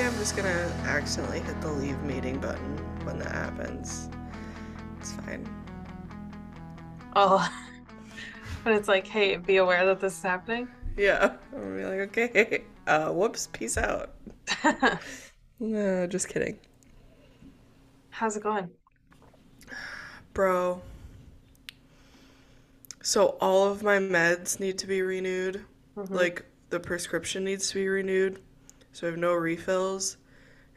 I'm just gonna accidentally hit the leave meeting button when that happens. It's fine. Oh. But it's like, hey, be aware that this is happening. Yeah. I'm gonna be like, okay, uh, whoops, peace out. No, just kidding. How's it going? Bro. So all of my meds need to be renewed. Mhm. Like the prescription needs to be renewed. So I have no refills.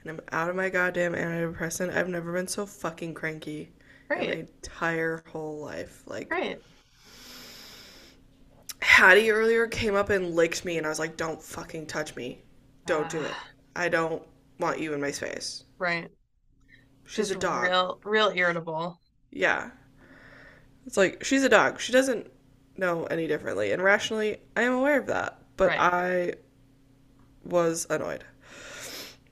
And I'm out of my goddamn antidepressant. I've never been so fucking cranky in my entire whole life. Like Great. Hattie earlier came up and licked me and I was like, Don't fucking touch me. Don't do it. Ah. I don't want you in my space. Right. She's a dog. Real, real irritable. Yeah. It's like she's a dog. She doesn't know any differently. And rationally, I am aware of that. But Right. I was annoyed.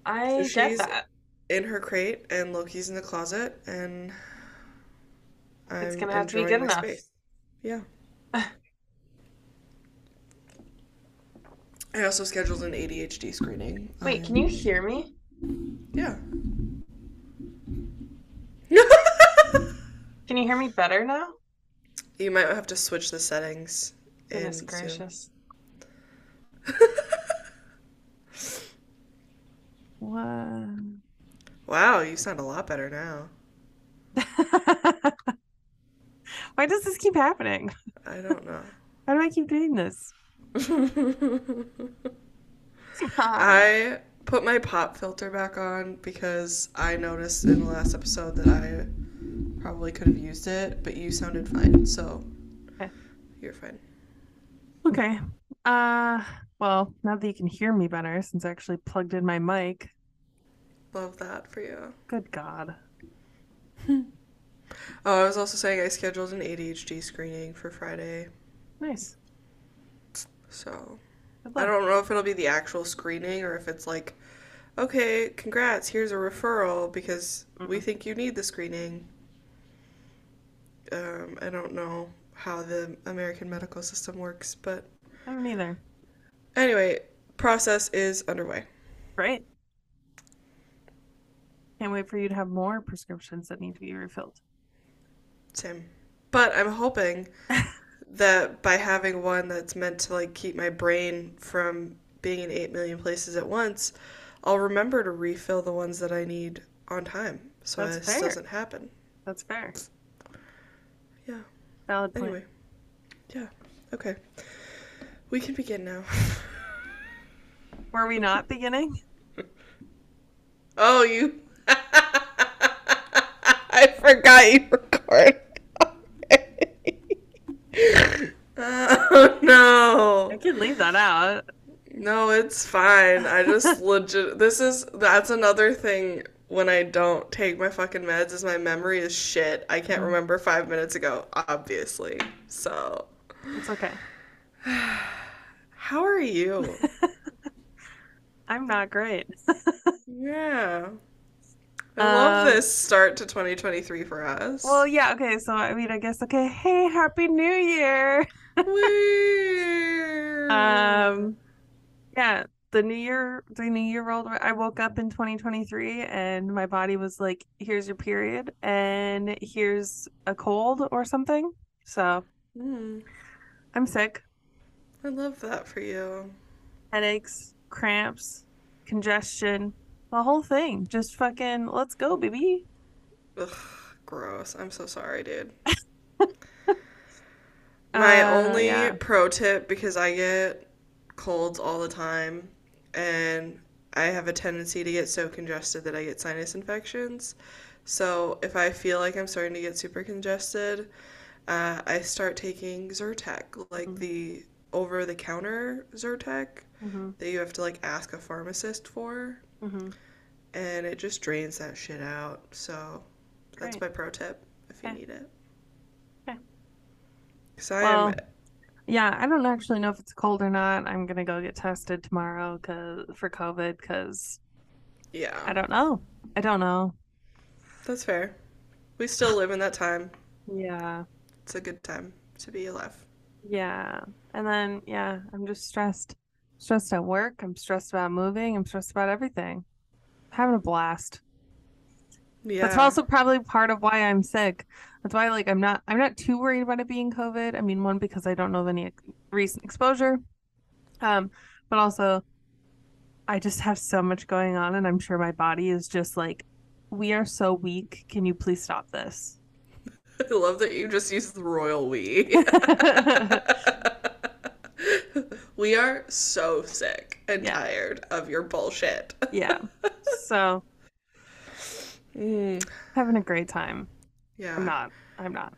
I So get she's- that. In her crate and Loki's in the closet and I'm It's gonna have to be good my enough. space. Yeah. I also scheduled an ADHD screening. Wait, can you hear me? Yeah. Can you hear me better now? you might have to switch the settings. Goodness gracious. What? Wow, you sound a lot better now. Why does this keep happening? I don't know. How do I keep doing this? I put my pop filter back on because I noticed in the last episode that I probably could have used it, but you sounded fine, so Okay. you're fine. Okay. Uh, well, now that you can hear me better, since I actually plugged in my mic. Love that for you. Good God. Oh, I was also saying I scheduled an ADHD screening for Friday, Nice. so I don't know if it'll be the actual screening or if it's like, okay, congrats, here's a referral because we Mhm. think you need the screening. Um, I don't know how the American medical system works, but I don't either. Anyway, process is underway. Great. Can't wait for you to have more prescriptions that need to be refilled. Same. But I'm hoping that by having one that's meant to like keep my brain from being in 8 million places at once, I'll remember to refill the ones that I need on time so That's this fair. doesn't happen. That's fair. Yeah. Valid point. Anyway. Yeah. Okay. We can begin now. Were we not beginning? Oh, you. I forgot you recorded. oh no. I can leave that out. No, it's fine. I just legit. This is that's another thing when I don't take my fucking meds is my memory is shit. I can't mm-hmm. remember five minutes ago, obviously. So, It's okay. how are you? I'm not great. yeah. I love Um, this start to 2023 for us. Well, yeah, okay, so I mean, I guess, okay, hey, Happy New Year! Woo! Um, yeah, the new year, the new year rolled. I woke up in 2023 and my body was like, here's your period and here's a cold or something. So Mm, I'm sick. I love that for you. Headaches, cramps, congestion, the whole thing. Just fucking, let's go, baby. Ugh, gross. I'm so sorry, dude. My Uh, only yeah. pro tip because I get colds all the time and I have a tendency to get so congested that I get sinus infections. So if I feel like I'm starting to get super congested, uh, I start taking Zyrtec, like Mhm. the over the counter Zyrtec hmm that you have to like ask a pharmacist for, hmm and it just drains that shit out. So that's Great. my pro tip if you need it. Okay. Because I Well, am Yeah, I don't actually know if it's cold or not. I'm gonna go get tested tomorrow 'cause for COVID because Yeah, I don't know. I don't know. that's fair. We still live in that time. Yeah. It's a good time to be alive. Yeah. And then, yeah, I'm just stressed. stressed at work. I'm stressed about moving. I'm stressed about everything. having a blast. Yeah. That's also probably part of why I'm sick. That's why like I'm not I'm not too worried about it being COVID. I mean, one because I don't know of any recent exposure. Um, but also I just have so much going on and I'm sure my body is just like we are so weak. Can you please stop this? I love that you just used the royal we. we are so sick and Yeah. tired of your bullshit. Yeah. So, Mm, having a great time. yeah. I'm not. I'm not.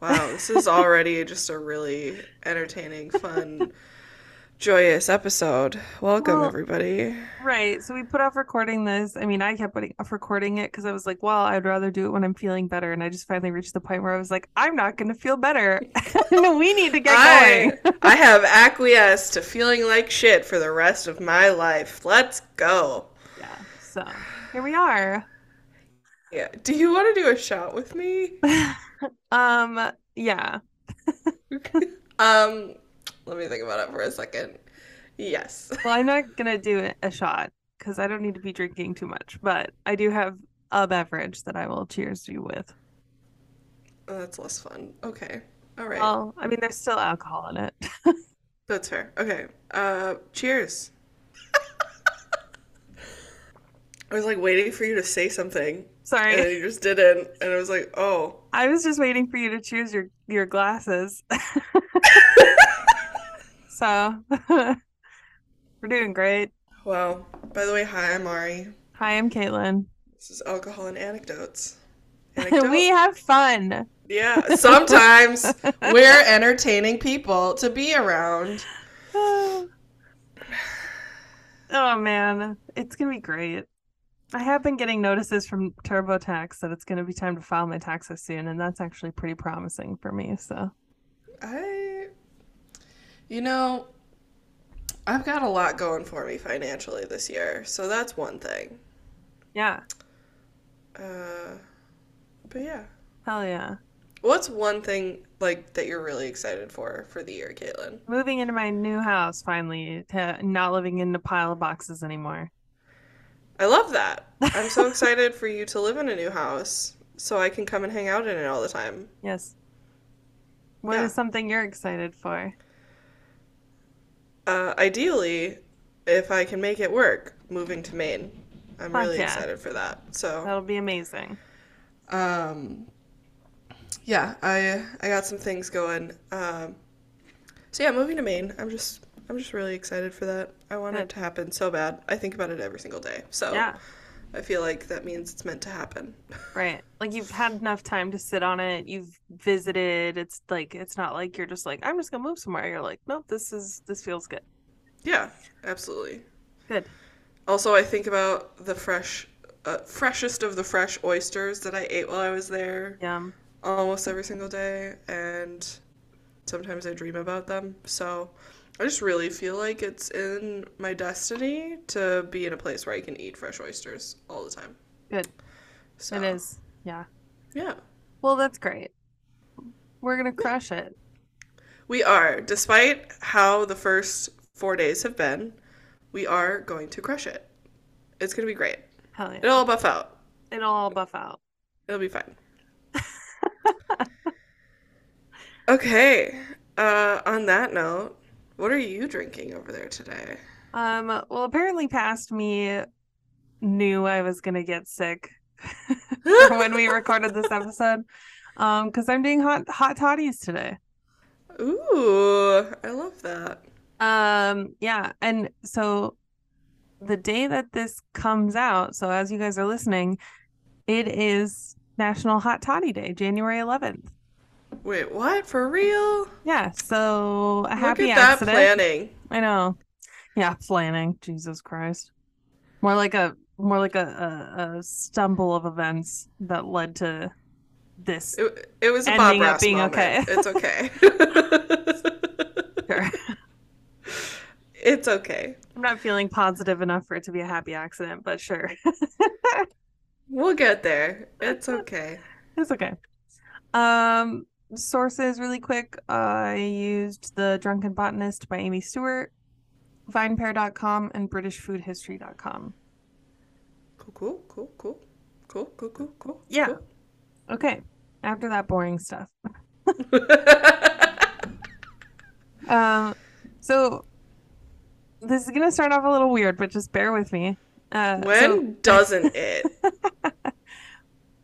Wow, this is already just a really entertaining, fun, joyous episode. Welcome, Well- everybody. Right. So we put off recording this. I mean, I kept putting off recording it because I was like, well, I'd rather do it when I'm feeling better. And I just finally reached the point where I was like, I'm not going to feel better. we need to get I, going. I have acquiesced to feeling like shit for the rest of my life. Let's go. Yeah. So here we are. Yeah. Do you want to do a shot with me? Um, yeah. um, let me think about it for a second. Yes. Well, I'm not going to do a shot because I don't need to be drinking too much, but I do have a beverage that I will cheers you with. Oh, that's less fun. Okay. All right. Well, I mean, there's still alcohol in it. That's fair. Okay. Uh, cheers. I was like waiting for you to say something, Sorry. and you just didn't, and I was like, oh. I was just waiting for you to choose your your glasses. So, we're doing great. Wow. By the way, hi, I'm Mari. Hi, I'm Caitlin. This is Alcohol and Anecdotes. we have fun. yeah, sometimes we're entertaining people to be around. oh man, it's gonna be great. I have been getting notices from TurboTax that it's gonna be time to file my taxes soon, and that's actually pretty promising for me. So, I, you know, I've got a lot going for me financially this year, so that's one thing. yeah, Uh, but yeah. hell yeah. What's one thing like that you're really excited for for the year, Caitlin? Moving into my new house finally, to not living in a pile of boxes anymore. I love that. I'm so excited for you to live in a new house so I can come and hang out in it all the time. Yes. What is Yeah. something you're excited for? Uh, ideally, if I can make it work, moving to Maine. I'm Fuck really yeah. excited for that. So, That'll be amazing. um, yeah, I I got some things going. Um, so yeah, moving to Maine. I'm just I'm just really excited for that. I want it to happen so bad. I think about it every single day. So Yeah, I feel like that means it's meant to happen. right. Like you've had enough time to sit on it. You've visited. It's like it's not like you're just like I'm just gonna move somewhere. You're like, nope, this is this feels good. Yeah, absolutely. Good. Also, I think about the fresh, uh, freshest of the fresh oysters that I ate while I was there Yum. almost every single day, and sometimes I dream about them. So I just really feel like it's in my destiny to be in a place where I can eat fresh oysters all the time. Good. So, It is. Yeah. Yeah. Well, that's great. We're gonna crush it. We are, despite how the first four days have been, we are going to crush it. It's going to be great. Hell yeah. It'll all buff out. It'll all buff out. It'll be fine. okay. Uh, on that note, what are you drinking over there today? Um, well, apparently past me knew I was gonna get sick when we recorded this episode. Um, because I'm doing hot hot toddies today. Ooh, I love that. Um, yeah, and so the day that this comes out, so as you guys are listening, it is National Hot Toddy Day, January 11th. Wait, what? For real? Yeah, so a Look happy at that accident. planning. I know. Yeah, planning. Jesus Christ. More like a more like a, a, a stumble of events that led to this. It, it was a Bob Ending up being moment. okay. It's okay. Sure. it's okay. I'm not feeling positive enough for it to be a happy accident, but sure. We'll get there. It's okay. It's okay. Um, sources really quick. I used The Drunken Botanist by Amy Stewart. vinepair.com, and britishfoodhistory.com. Cool, cool, cool, cool, cool, cool, cool, cool. Yeah. Okay. After that boring stuff. Um, so this is gonna start off a little weird, but just bear with me. Uh, when so doesn't it?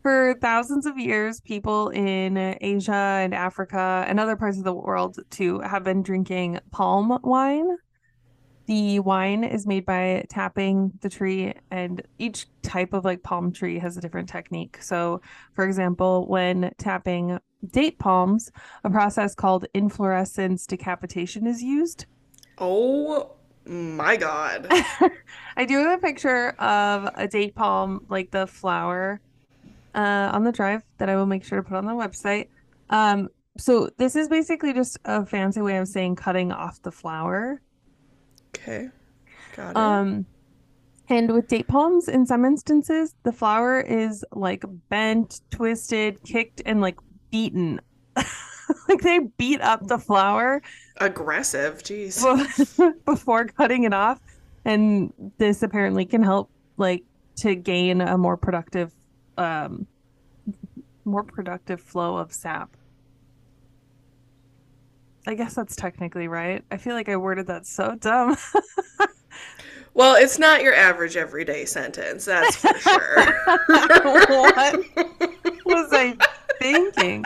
for thousands of years, people in Asia and Africa and other parts of the world too have been drinking palm wine. The wine is made by tapping the tree, and each type of like palm tree has a different technique. So, for example, when tapping date palms, a process called inflorescence decapitation is used. Oh my god. I do have a picture of a date palm, like the flower, uh, on the drive that I will make sure to put on the website. Um, so this is basically just a fancy way of saying cutting off the flower. Okay. Got it. Um, and with date palms, in some instances, the flower is like bent, twisted, kicked, and like beaten. like they beat up the flower Aggressive. Jeez. be- before cutting it off. And this apparently can help like to gain a more productive um more productive flow of sap. I guess that's technically right. I feel like I worded that so dumb. Well, it's not your average everyday sentence, that's for sure. What? was I thinking?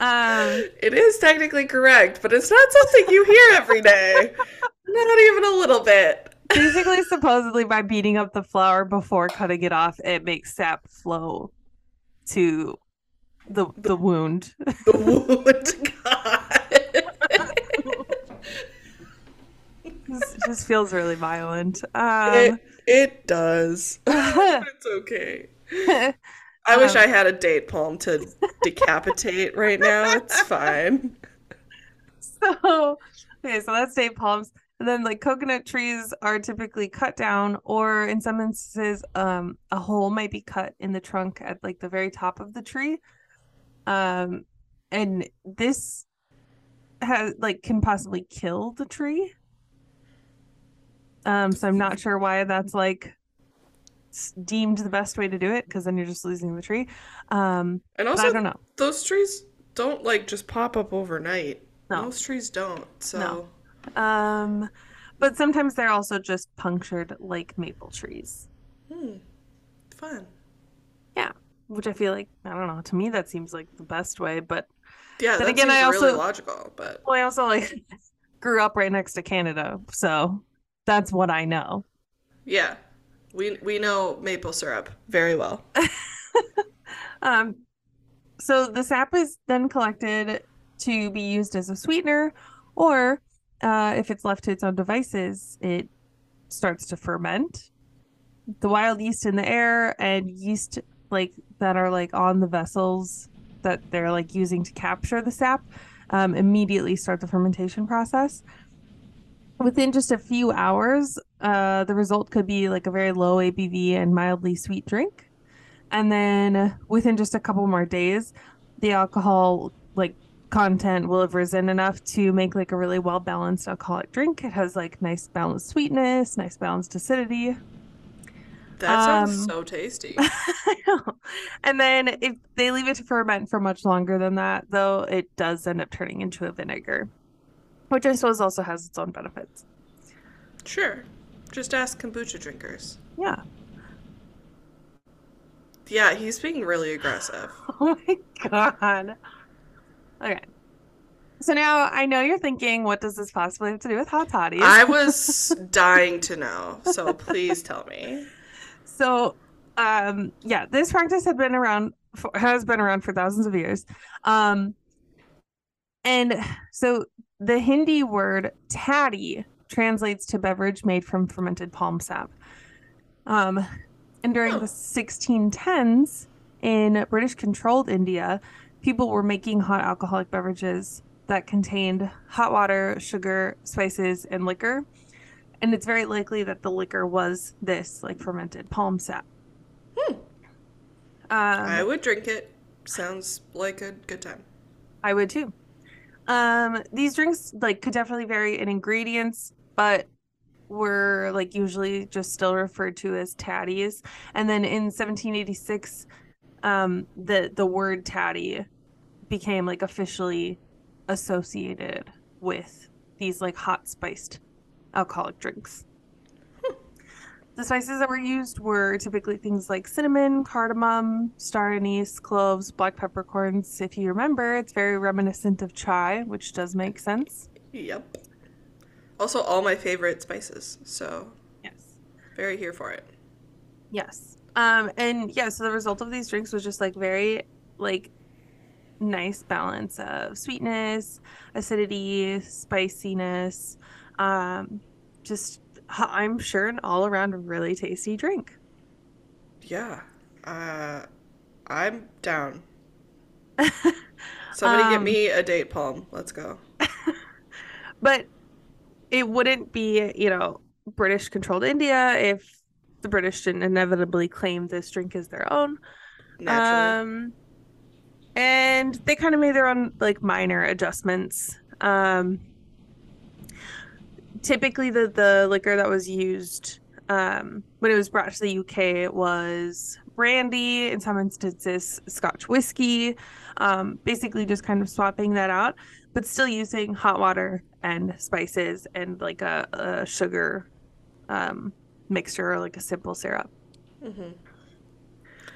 Um It is technically correct, but it's not something you hear every day. Not even a little bit. Basically supposedly by beating up the flower before cutting it off, it makes sap flow to the the wound. The wound, God. This just feels really violent. Um, It, it does. it's okay. I wish Um, I had a date palm to decapitate right now. It's fine. so okay, so that's date palms. And then like coconut trees are typically cut down, or in some instances, um, a hole might be cut in the trunk at like the very top of the tree. Um, and this has like can possibly kill the tree. Um, so I'm not sure why that's like deemed the best way to do it, because then you're just losing the tree. Um, And but I don't know. those trees don't like just pop up overnight. No. Most trees don't. So Um, but sometimes they're also just punctured like maple trees, hmm, fun. Yeah. Which I feel like, I don't know, to me that seems like the best way. But Yeah, Then that again, seems I really also- logical, but well, I also like grew up right next to Canada, so that's what I know. yeah. We we know maple syrup very well. Um, so the sap is then collected to be used as a sweetener, or uh, if it's left to its own devices, it starts to ferment. The wild yeast in the air and yeast like that are like on the vessels that they're like using to capture the sap um, immediately start the fermentation process. Within just a few hours, uh, the result could be like a very low ABV and mildly sweet drink. And then within just a couple more days, the alcohol like content will have risen enough to make like a really well balanced alcoholic drink. It has like nice balanced sweetness, nice balanced acidity. That sounds Um, so tasty. I know. And then if they leave it to ferment for much longer than that, though, it does end up turning into a vinegar, which I suppose also has its own benefits. Sure. Just ask kombucha drinkers. Yeah. Yeah, he's being really aggressive. Oh my God. Okay. So now I know you're thinking, what does this possibly have to do with hot toddies? I was dying to know, so please tell me. So, um, yeah, this practice had been around for, has been around for thousands of years. Um, and so the Hindi word taddy translates to beverage made from fermented palm sap. Um, and during Oh. the 1610s in British controlled India, people were making hot alcoholic beverages that contained hot water, sugar, spices, and liquor and it's very likely that the liquor was this like fermented palm sap. Hmm. Um, I would drink it. Sounds like a good time. I would too. Um, these drinks like could definitely vary in ingredients, but were like usually just still referred to as tatties. And then in 1786, um, the the word tatty became like officially associated with these like hot spiced alcoholic drinks. The spices that were used were typically things like cinnamon, cardamom, star anise, cloves, black peppercorns. If you remember, it's very reminiscent of chai, which does make sense. Yep. Also, all my favorite spices, so Yes. very here for it. Yes. Um, and yeah, so the result of these drinks was just like very like nice balance of sweetness, acidity, spiciness. Um, just I'm sure an all around really tasty drink. Yeah. Uh, I'm down. Somebody get Um, me a date palm. Let's go. But it wouldn't be, you know, British controlled India if the British didn't inevitably claim this drink as their own. Naturally. Um, and they kind of made their own like minor adjustments. Um, typically, the the liquor that was used um, when it was brought to the UK was brandy. In some instances, Scotch whiskey. Um, basically, just kind of swapping that out, but still using hot water and spices and like a, a sugar um, mixture or like a simple syrup. hmm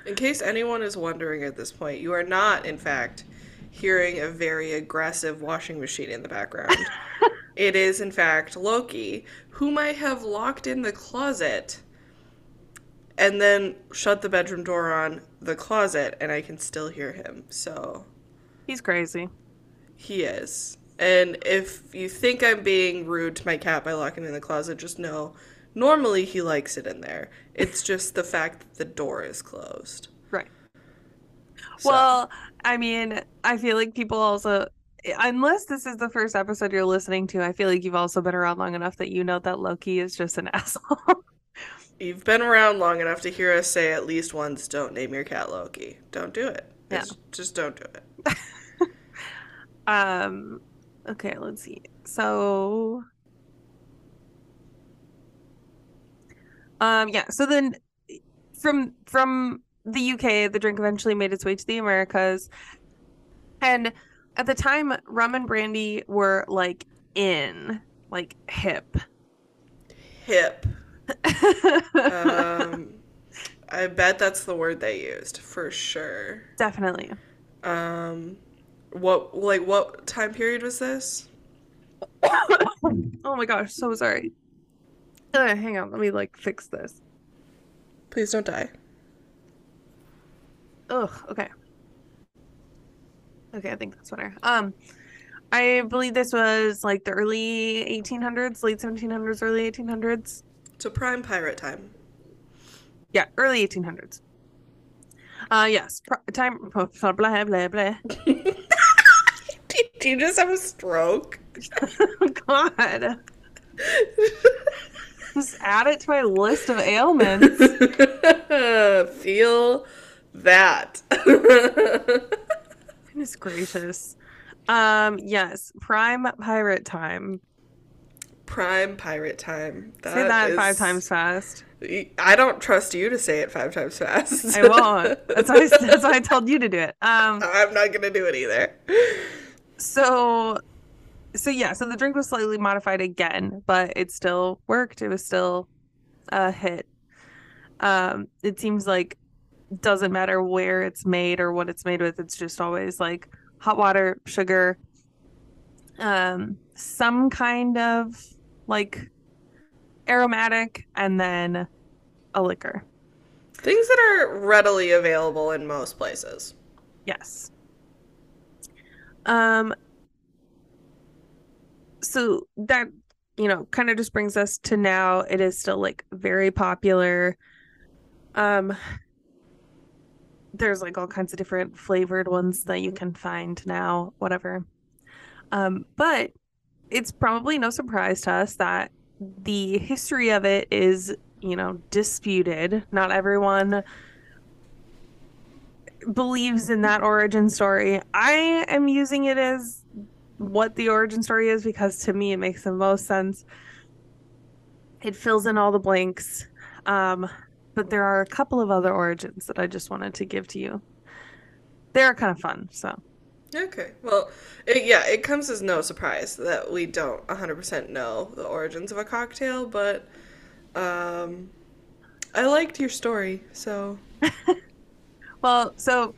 In case anyone is wondering at this point, you are not, in fact, hearing a very aggressive washing machine in the background. it is, in fact, Loki, whom I have locked in the closet and then shut the bedroom door on the closet, and I can still hear him. So He's crazy. he is. And if you think I'm being rude to my cat by locking him in the closet, just know normally he likes it in there. It's just the fact that the door is closed. Right. So- Well, I mean, I feel like people also, unless this is the first episode you're listening to, I feel like you've also been around long enough that you know that Loki is just an asshole. You've been around long enough to hear us say at least once, don't name your cat Loki. Don't do it. Yeah. It's- Just don't do it. um, okay, let's see. So, um, yeah. So then, from from the UK, the drink eventually made its way to the Americas, and at the time, rum and brandy were like in, like hip. Hip. Um, I bet that's the word they used for sure. Definitely. Um, what like what time period was this? oh my gosh, so sorry. Uh, hang on, let me like fix this. Please don't die. Ugh, okay. Okay, I think that's better. Um, I believe this was like the early 1800s, late 1700s, early 1800s. So prime pirate time. Yeah, early 1800s. Uh, yes, pro- time. Blah blah blah blah. Did you just have a stroke? God, just add it to my list of ailments. Feel that. Goodness gracious. Um, yes, prime pirate time. Prime pirate time. Say that is- five times fast. I don't trust you to say it five times fast. I won't. That's why. I, that's why I told you to do it. Um. I'm not gonna do it either. So, so yeah. So the drink was slightly modified again, but it still worked. It was still a hit. Um. It seems like doesn't matter where it's made or what it's made with. It's just always like hot water, sugar, um, some kind of like aromatic, and then a liquor. Things that are readily available in most places. Yes. Um so that you know kind of just brings us to now. It is still like very popular. Um there's like all kinds of different flavored ones that you can find now whatever. Um but it's probably no surprise to us that the history of it is you know disputed. Not everyone believes in that origin story. I am using it as what the origin story is because to me it makes the most sense. it fills in all the blanks. Um, but there are a couple of other origins that I just wanted to give to you. They're kind of fun, so. Okay. Well, it, yeah, it comes as no surprise that we don't 100% know the origins of a cocktail, but um, I liked your story, so. well, so.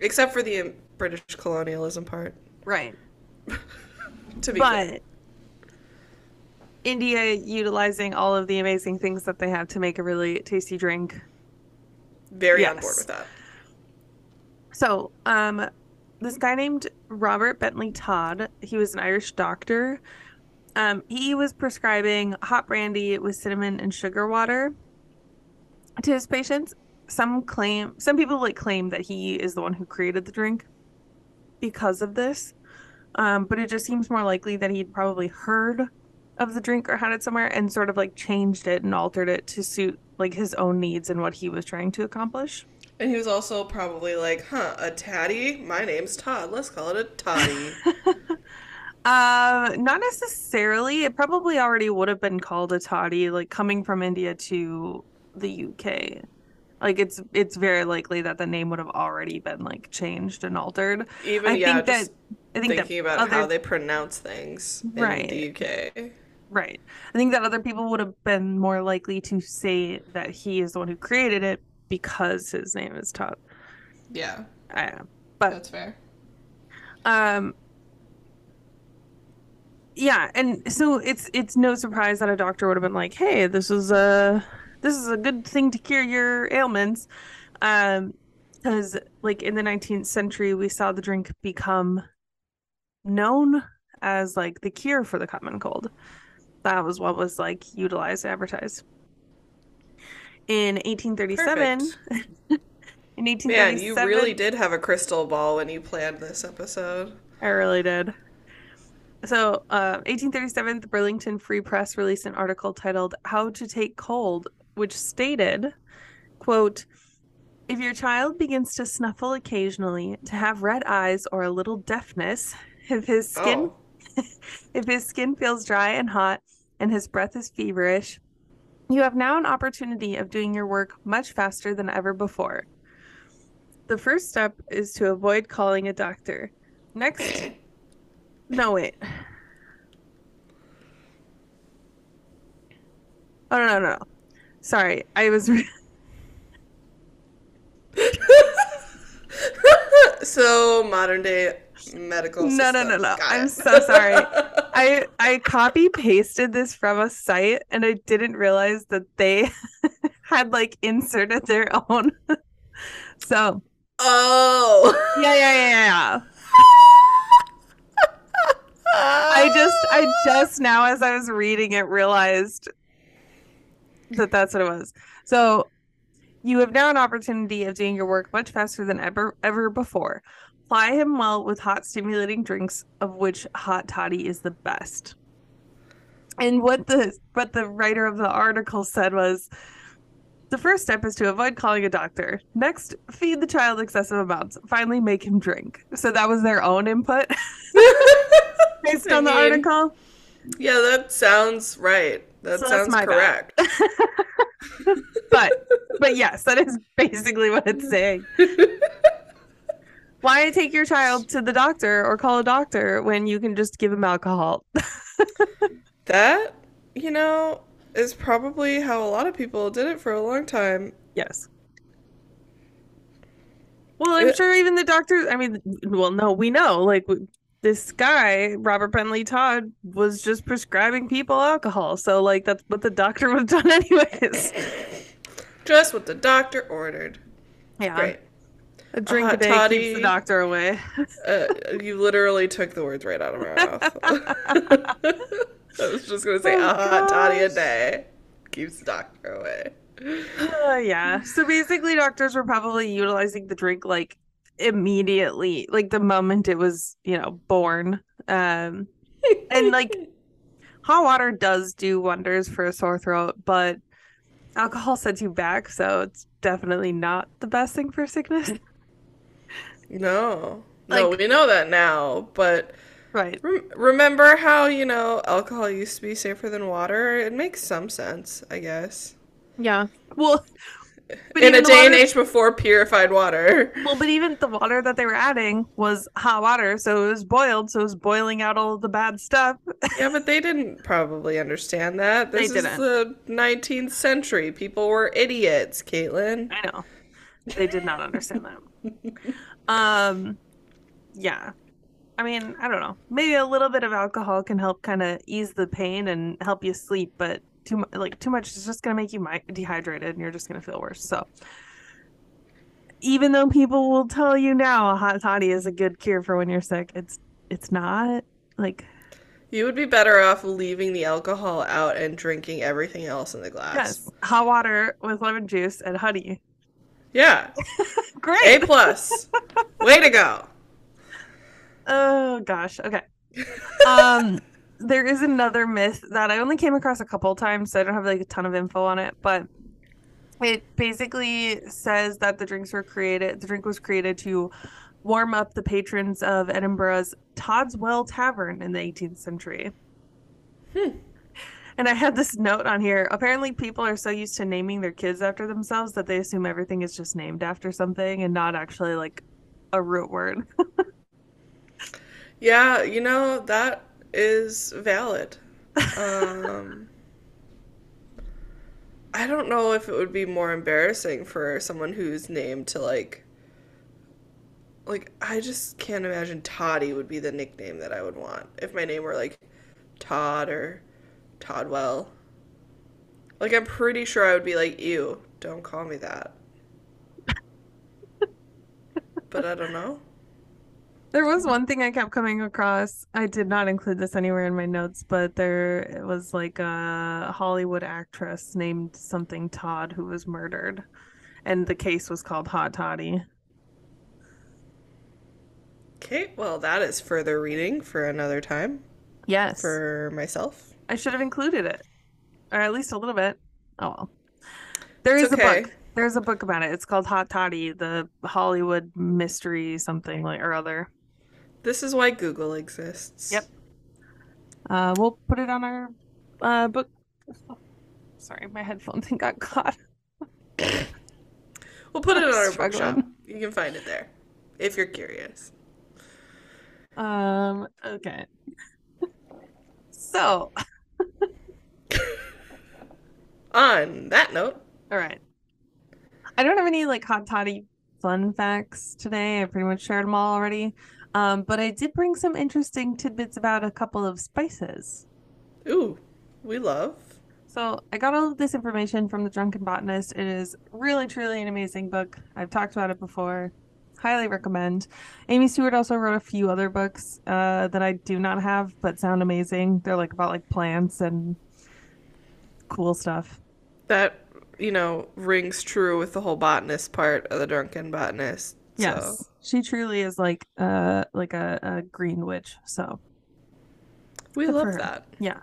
Except for the British colonialism part. Right. To be but clear. India utilizing all of the amazing things that they have to make a really tasty drink. Very yes. on board with that. So, um, this guy named Robert Bentley Todd, he was an Irish doctor. Um, he was prescribing hot brandy with cinnamon and sugar water to his patients. Some claim, some people like claim that he is the one who created the drink because of this. Um, but it just seems more likely that he'd probably heard of the drink or had it somewhere and sort of like changed it and altered it to suit like his own needs and what he was trying to accomplish. And he was also probably like, huh, a tatty? My name's Todd. Let's call it a toddy. uh, not necessarily. It probably already would have been called a toddy, like coming from India to the UK. Like it's it's very likely that the name would have already been like changed and altered. Even I yeah, think that I think thinking about other... how they pronounce things in right. the UK. Right. I think that other people would have been more likely to say that he is the one who created it because his name is Todd. Yeah. I am. But that's fair. Um yeah, and so it's it's no surprise that a doctor would have been like, "Hey, this is a this is a good thing to cure your ailments." Um because like in the 19th century we saw the drink become known as like the cure for the common cold. That was what was like utilized and advertised in 1837. in 1837. Man, you really did have a crystal ball when you planned this episode. I really did. So, uh, 1837, the Burlington Free Press released an article titled "How to Take Cold," which stated, "quote." If your child begins to snuffle occasionally, to have red eyes or a little deafness, if his skin oh. if his skin feels dry and hot and his breath is feverish, you have now an opportunity of doing your work much faster than ever before. The first step is to avoid calling a doctor. Next, no, wait. Oh, no, no, no. Sorry, I was. Re- so, modern day medical No, no, no, no. I'm so sorry. I I copy pasted this from a site and I didn't realize that they had like inserted their own. so. Oh. Yeah, yeah, yeah, yeah. I just I just now as I was reading it realized that that's what it was. So you have now an opportunity of doing your work much faster than ever ever before. Ply him well with hot stimulating drinks, of which hot toddy is the best. And what the what the writer of the article said was the first step is to avoid calling a doctor. Next, feed the child excessive amounts. Finally, make him drink. So that was their own input based on the article. Yeah, that sounds right. That so sounds correct. but but yes, that is basically what it's saying. Why take your child to the doctor or call a doctor when you can just give him alcohol? that, you know, is probably how a lot of people did it for a long time. Yes. Well, I'm it, sure even the doctors, I mean, well, no, we know. Like, this guy, Robert Bentley Todd, was just prescribing people alcohol. So, like, that's what the doctor would have done, anyways. Just what the doctor ordered. Yeah. Great. A drink a, a day toddy. keeps the doctor away. uh, you literally took the words right out of my mouth. I was just gonna say oh, a hot toddy a day keeps the doctor away. Uh, yeah. So basically, doctors were probably utilizing the drink like immediately, like the moment it was, you know, born. Um, and like hot water does do wonders for a sore throat, but alcohol sets you back, so it's definitely not the best thing for sickness. No. No, like, we know that now, but Right. Rem- remember how, you know, alcohol used to be safer than water? It makes some sense, I guess. Yeah. Well, but In a day and age before purified water. Well, but even the water that they were adding was hot water, so it was boiled, so it was boiling out all the bad stuff. Yeah, but they didn't probably understand that. They This is didn't. the 19th century. People were idiots, Caitlin. I know. They did not understand that. Um yeah. I mean, I don't know. Maybe a little bit of alcohol can help kind of ease the pain and help you sleep, but too much like too much is just going to make you dehydrated and you're just going to feel worse. So even though people will tell you now a hot toddy is a good cure for when you're sick, it's it's not. Like You would be better off leaving the alcohol out and drinking everything else in the glass. yes, hot water with lemon juice and honey. Yeah. Great. A plus. Way to go. Oh gosh. Okay. Um there is another myth that I only came across a couple times, so I don't have like a ton of info on it, but it basically says that the drinks were created the drink was created to warm up the patrons of Edinburgh's Todd's Well Tavern in the 18th century. Hmm. And I had this note on here. Apparently, people are so used to naming their kids after themselves that they assume everything is just named after something and not actually like a root word. Yeah, you know, that is valid. Um, I don't know if it would be more embarrassing for someone who's named to like like I just can't imagine Toddy would be the nickname that I would want if my name were like Todd or Toddwell. Like I'm pretty sure I would be like, ew, don't call me that. but I don't know. There was one thing I kept coming across. I did not include this anywhere in my notes, but there it was like a Hollywood actress named something Todd who was murdered, and the case was called Hot Toddy. Okay, well that is further reading for another time Yes, for myself. I should have included it, or at least a little bit. Oh well. There It's is a book. There's a book about it. It's called Hot Toddy, the Hollywood mystery something like or other. This is why Google exists. Yep. Uh, we'll put it on our uh book. Sorry, my headphone thing got caught. We'll put it on our Struggling. bookshop. You can find it there if you're curious. Um, okay. So, On that note, all right. I don't have any like hot toddy fun facts today. I pretty much shared them all already. Um, but I did bring some interesting tidbits about a couple of spices. ooh, we love. So I got all of this information from The Drunken Botanist. It is really, truly an amazing book. I've talked about it before. Highly recommend. Amy Stewart also wrote a few other books uh, that I do not have, but sound amazing. They're like about like plants and cool stuff. That, you know, rings true with the whole botanist part of the drunken botanist. So. She truly is like uh like a, a green witch. So We Good love that. yeah.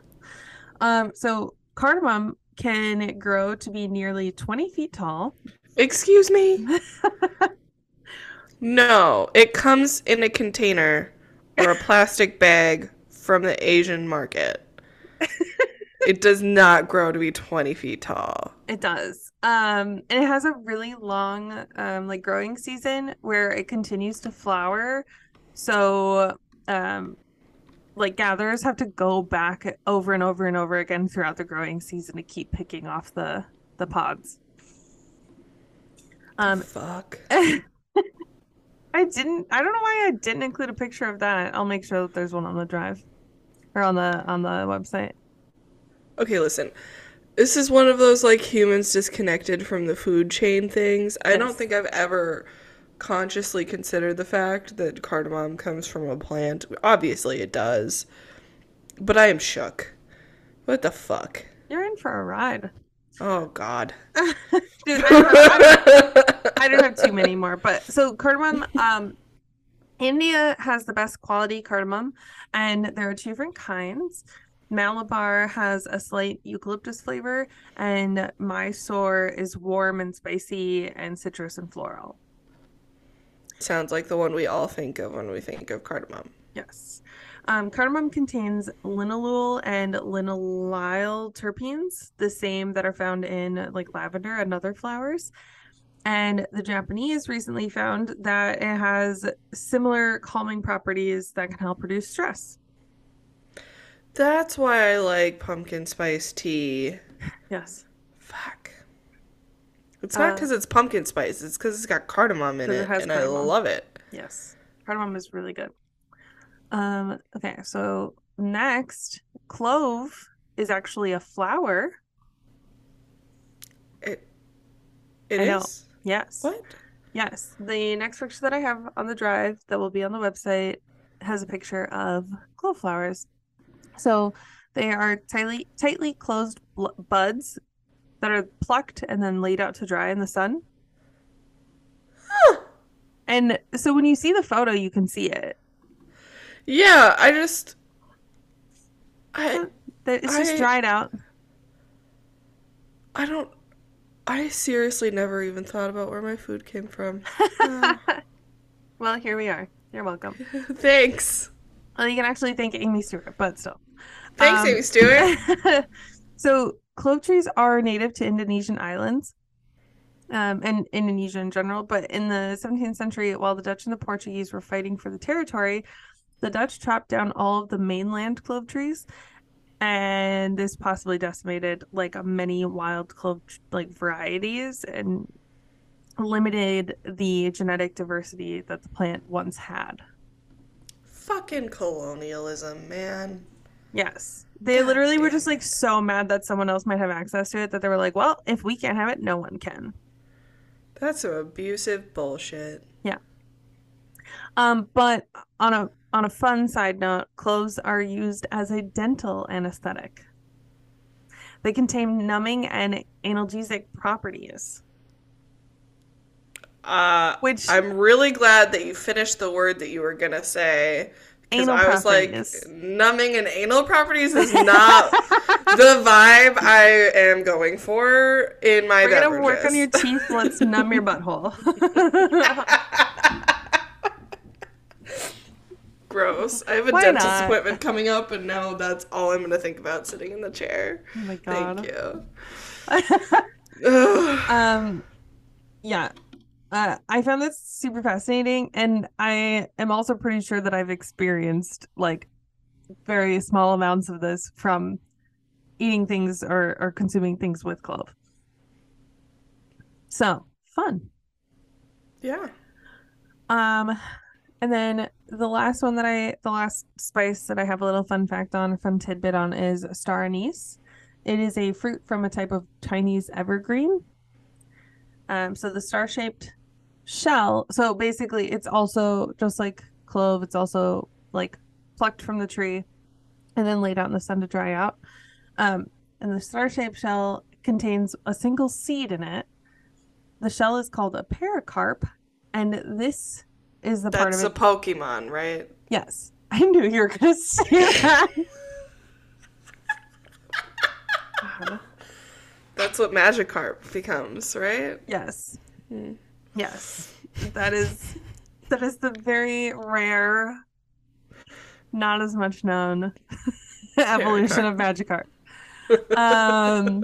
Um. So cardamom can grow to be nearly twenty feet tall. Excuse me? no, it comes in a container or a plastic bag from the Asian market. it does not grow to be 20 feet tall. It does. Um, and it has a really long, um, like growing season where it continues to flower. So, um, like gatherers have to go back over and over and over again throughout the growing season to keep picking off the the pods. Um, Fuck. I didn't. I don't know why I didn't include a picture of that. I'll make sure that there's one on the drive or on the on the website. Okay, listen. This is one of those like humans disconnected from the food chain things. I don't think I've ever consciously considered the fact that cardamom comes from a plant. Obviously, it does. But I am shook. What the fuck? You're in for a ride, Oh, God. dude. I don't, I don't- I don't have too many more, but so cardamom. Um, India has the best quality cardamom, and there are two different kinds. Malabar has a slight eucalyptus flavor, and Mysore is warm and spicy and citrus and floral. Sounds like the one we all think of when we think of cardamom. Yes. Um, cardamom contains linalool and linalyl terpenes, the same that are found in like lavender and other flowers. And the Japanese recently found that it has similar calming properties that can help reduce stress. That's why I like pumpkin spice tea. Yes. Fuck. It's not Uh, because it's pumpkin spice. It's because it's got cardamom in it it, and I love it. Yes. Cardamom is really good. Um, okay, so next, clove is actually a flower. It. It I know. Yes. What? Yes. The next picture that I have on the drive that will be on the website has a picture of clove flowers. So they are tightly tightly closed bl- buds that are plucked and then laid out to dry in the sun. Huh. And so when you see the photo, you can see it. Yeah, I just. I It's just I- dried out. I don't. I seriously never even thought about where my food came from. Uh, well, here we are. You're welcome. Thanks. Well, you can actually thank Amy Stewart, but still. Thanks, Um, Amy Stewart. so clove trees are native to Indonesian islands um, and Indonesia in general. But in the 17th century, while the Dutch and the Portuguese were fighting for the territory, the Dutch chopped down all of the mainland clove trees, and this possibly decimated like many wild clove like varieties and limited the genetic diversity that the plant once had. Fucking colonialism, man. Yes. They God literally were just like so mad that someone else might have access to it that they were like, well, if we can't have it, no one can. That's some abusive bullshit. Yeah. Um, but on a on a fun side note, cloves are used as a dental anesthetic. They contain numbing and analgesic properties, Uh, which I'm really glad that you finished the word that you were gonna say. Because I was like, numbing and anal properties is not the vibe I am going for in my life. we're gonna work on your teeth. Let's numb your butthole. Gross. I have a Why dentist not? appointment coming up, and now that's all I'm gonna think about sitting in the chair. oh my god. Thank you. Um yeah uh, i found this super fascinating and i am also pretty sure that i've experienced like very small amounts of this from eating things or, or consuming things with clove. So fun. Yeah. um and then the last one that i the last spice that i have a little fun fact on fun tidbit on is star anise. It is a fruit from a type of chinese evergreen. Um so the star shaped shell. So basically it's also just like clove. It's also like plucked from the tree and then laid out in the sun to dry out. Um and the star shaped shell contains a single seed in it. The shell is called a pericarp and this is the part That's of a Pokemon, right? yes. I knew you were gonna say that. That's what Magikarp becomes, right? yes. Hmm. Yes, that is that is the very rare, not as much known evolution of Magikarp. Um,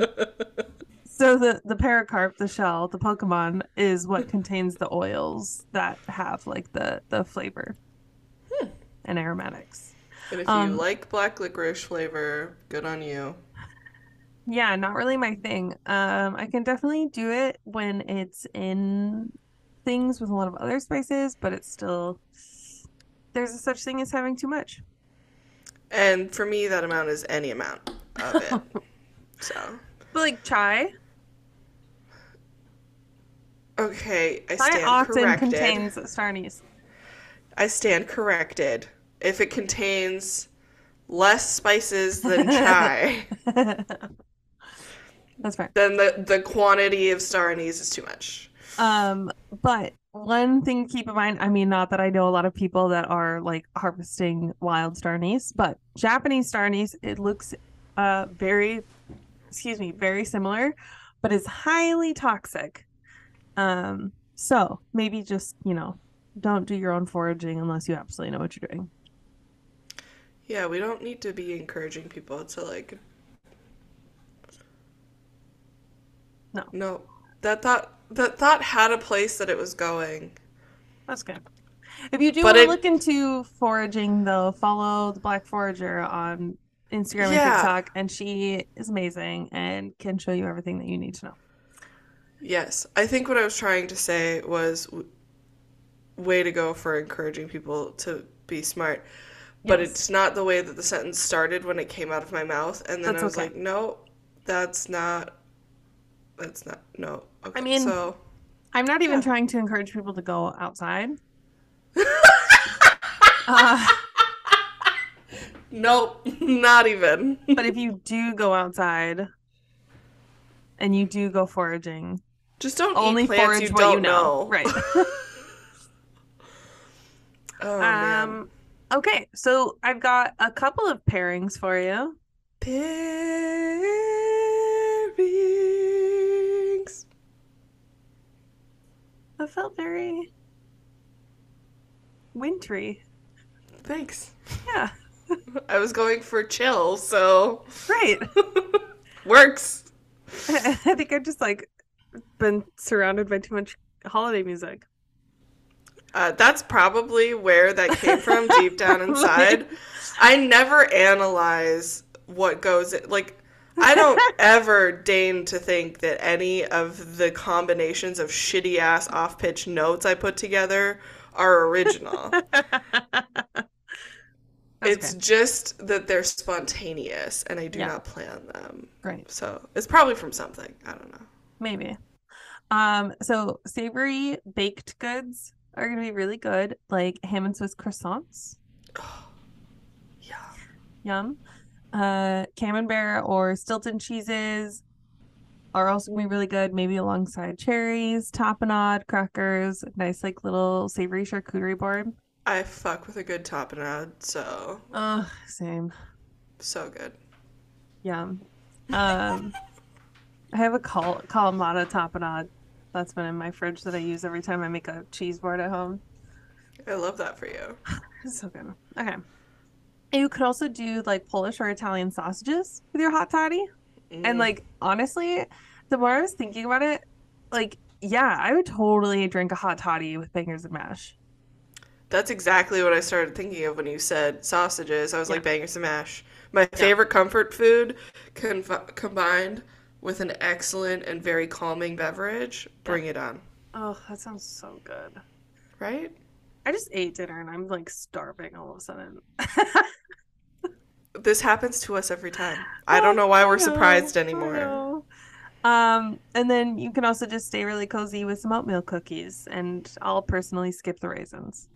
so the the pericarp, the shell, the Pokemon, is what contains the oils that have like the the flavor Hmm. and aromatics. And if Um, you like black licorice flavor, good on you. Yeah, not really my thing. Um, I can definitely do it when it's in things with a lot of other spices, but it's still there's a such thing as having too much. And for me, that amount is any amount of it. so, But like chai, okay, I chai stand often corrected. contains star anise. I stand corrected. If it contains less spices than chai, That's fair. then the, the quantity of star anise is too much. Um, but one thing to keep in mind, I mean, not that I know a lot of people that are like harvesting wild star anise, but Japanese star anise, it looks uh very, excuse me, very similar, but is highly toxic. Um, so maybe just, you know, don't do your own foraging unless you absolutely know what you're doing. Yeah, we don't need to be encouraging people to like. No. No, that thought that thought had a place that it was going. That's good. If you do But want to it- look into foraging, though, follow the Black Forager on Instagram and TikTok, and she is amazing and can show you everything that you need to know. Yes, I think what I was trying to say was w- way to go for encouraging people to be smart. But Yes. it's not the way that the sentence started when it came out of my mouth, and then That's I was okay. like, no, that's not. That's not no. Okay, mean- so I'm not even Yeah. trying to encourage people to go outside. uh, nope, not even. but if you do go outside and you do go foraging, Just don't only forage you what don't you know. know. Right. Oh um, okay, so I've got a couple of pairings for you. Pairings. That felt very wintry. Thanks. Yeah, I was going for chill, so right. works. I think I've just like been surrounded by too much holiday music. Uh, that's probably where that came from, deep down inside. I never analyze what goes in, like. I don't ever deign to think that any of the combinations of shitty ass off pitch notes I put together are original. it's okay. just that they're spontaneous and I do Yeah. not plan them. Great. So it's probably from something. I don't know. Maybe. Um, so savory baked goods are gonna be really good, like ham and Swiss croissants. Yeah. Yum. Uh, camembert or Stilton cheeses are also gonna be really good, maybe alongside cherries, tapenade, crackers, nice like little savory charcuterie board. I fuck with a good tapenade, so Ugh, same. so good. Yum. Um, I have a col Kalamata tapenade that's been in my fridge that I use every time I make a cheese board at home. I love that for you. It's so good. Okay. You could also do like Polish or Italian sausages with your hot toddy. Mm. And like honestly, the more I was thinking about it, like yeah, I would totally drink a hot toddy with bangers and mash. That's exactly what I started thinking of when you said sausages. I was Yeah. like bangers and mash. My favorite comfort food conf- combined with an excellent and very calming beverage. Bring it on. Oh, that sounds so good. Right? I just ate dinner and I'm like starving all of a sudden. This happens to us every time. I don't know why we're surprised anymore. Um, and then you can also just stay really cozy with some oatmeal cookies, and I'll personally skip the raisins.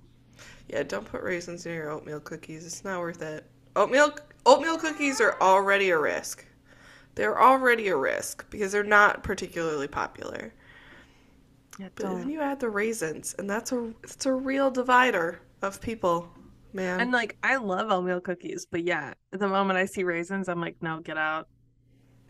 Yeah, don't put raisins in your oatmeal cookies. It's not worth it. Oatmeal oatmeal cookies are already a risk. They're already a risk because they're not particularly popular. Yeah, But then don't. you add the raisins, and that's a it's a real divider of people, man. And like, I love oatmeal cookies, but yeah, the moment I see raisins, I'm like, no, get out.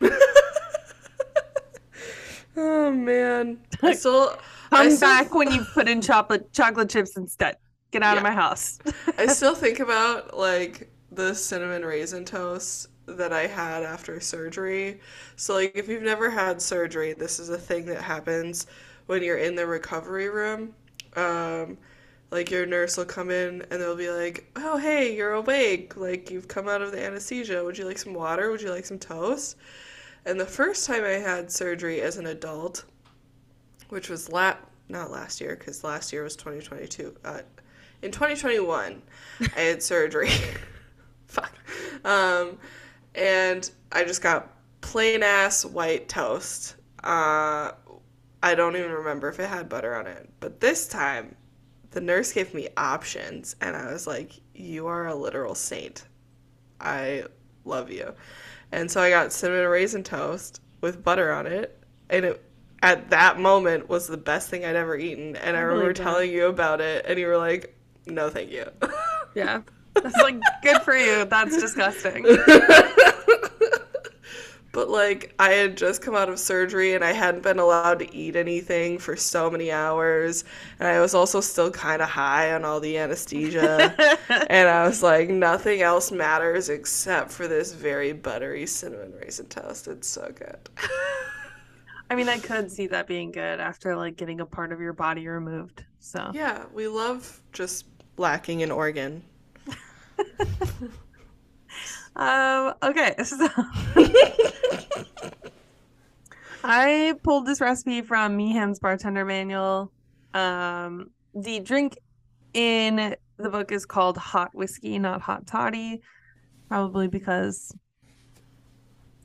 oh man, I still I Come still, back when you put in chocolate chocolate chips instead. Get out of my house. I still think about like the cinnamon raisin toast that I had after surgery. So like if you've never had surgery, this is a thing that happens when you're in the recovery room. Um like your nurse will come in and they'll be like, "Oh, hey, you're awake. Like you've come out of the anesthesia. Would you like some water? Would you like some toast?" And the first time I had surgery as an adult, which was la- not last year cuz last year was 2022. Uh, in 2021, I had surgery. Fuck. Um, and I just got plain ass white toast. Uh, I don't even remember if it had butter on it. But this time, the nurse gave me options, and I was like, You are a literal saint. I love you. And so I got cinnamon raisin toast with butter on it, and it at that moment was the best thing I'd ever eaten. And I, I remember telling you about it, and you were like, "No, thank you." Yeah. That's like good for you. That's disgusting. But like I had just come out of surgery and I hadn't been allowed to eat anything for so many hours and I was also still kind of high on all the anesthesia and I was like nothing else matters except for this very buttery cinnamon raisin toast. It's so good. I mean, I could see that being good after like getting a part of your body removed. So yeah, we love just lacking an organ. um okay, so I pulled this recipe from Meehan's bartender manual. Um the drink in the book is called hot whiskey, not hot toddy. Probably because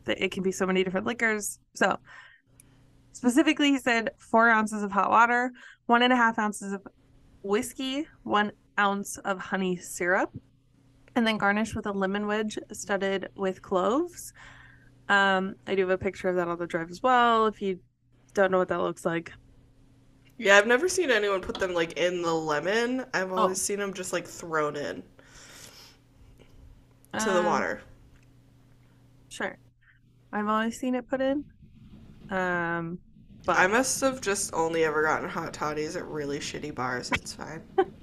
it can be so many different liquors. So specifically he said four ounces of hot water, one and a half ounces of whiskey, one ounce of honey syrup, and then garnish with a lemon wedge studded with cloves. Um, I do have a picture of that on the drive as well. If you don't know what that looks like, Yeah, I've never seen anyone put them like in the lemon. I've always Oh. seen them just like thrown in to the Um, water. Sure, I've always seen it put in. Um, but I must have just only ever gotten hot toddies at really shitty bars. It's fine.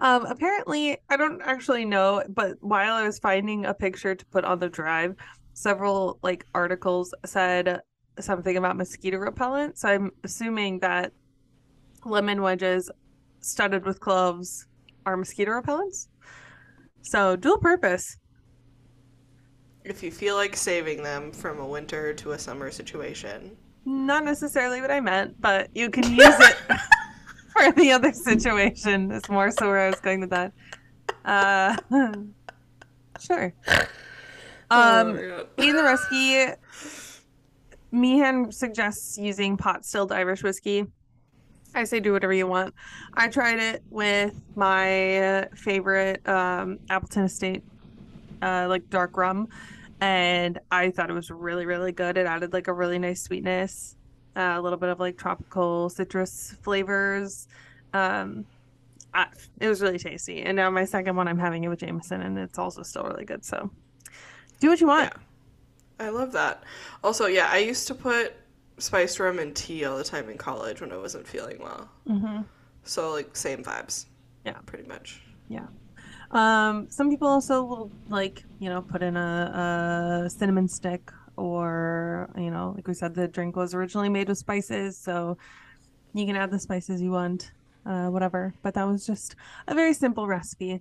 Um, apparently, I don't actually know, but while I was finding a picture to put on the drive, several like articles said something about mosquito repellent. So I'm assuming that lemon wedges studded with cloves are mosquito repellents. So dual purpose. if you feel like saving them from a winter to a summer situation. Not necessarily what I meant, but you can use it for the other situation. It's more so where I was going with that. Uh, sure. Oh Um, God. in the recipe, Meehan suggests using pot stilled Irish whiskey. I say do whatever you want. I tried it with my favorite um, Appleton Estate, uh, like dark rum, and I thought it was really, really good. It added like a really nice sweetness, uh, a little bit of like tropical citrus flavors. Um, I, it was really tasty. And now my second one, I'm having it with Jameson, and it's also still really good. So do what you want. Yeah. I love that. Also, yeah, I used to put spiced rum and tea all the time in college when I wasn't feeling well. Mm-hmm. So, like, same vibes. Yeah. Pretty much. Yeah. Um, some people also will like, you know, put in a, a cinnamon stick or, you know, like we said, the drink was originally made with spices, so you can add the spices you want, uh, whatever. But that was just a very simple recipe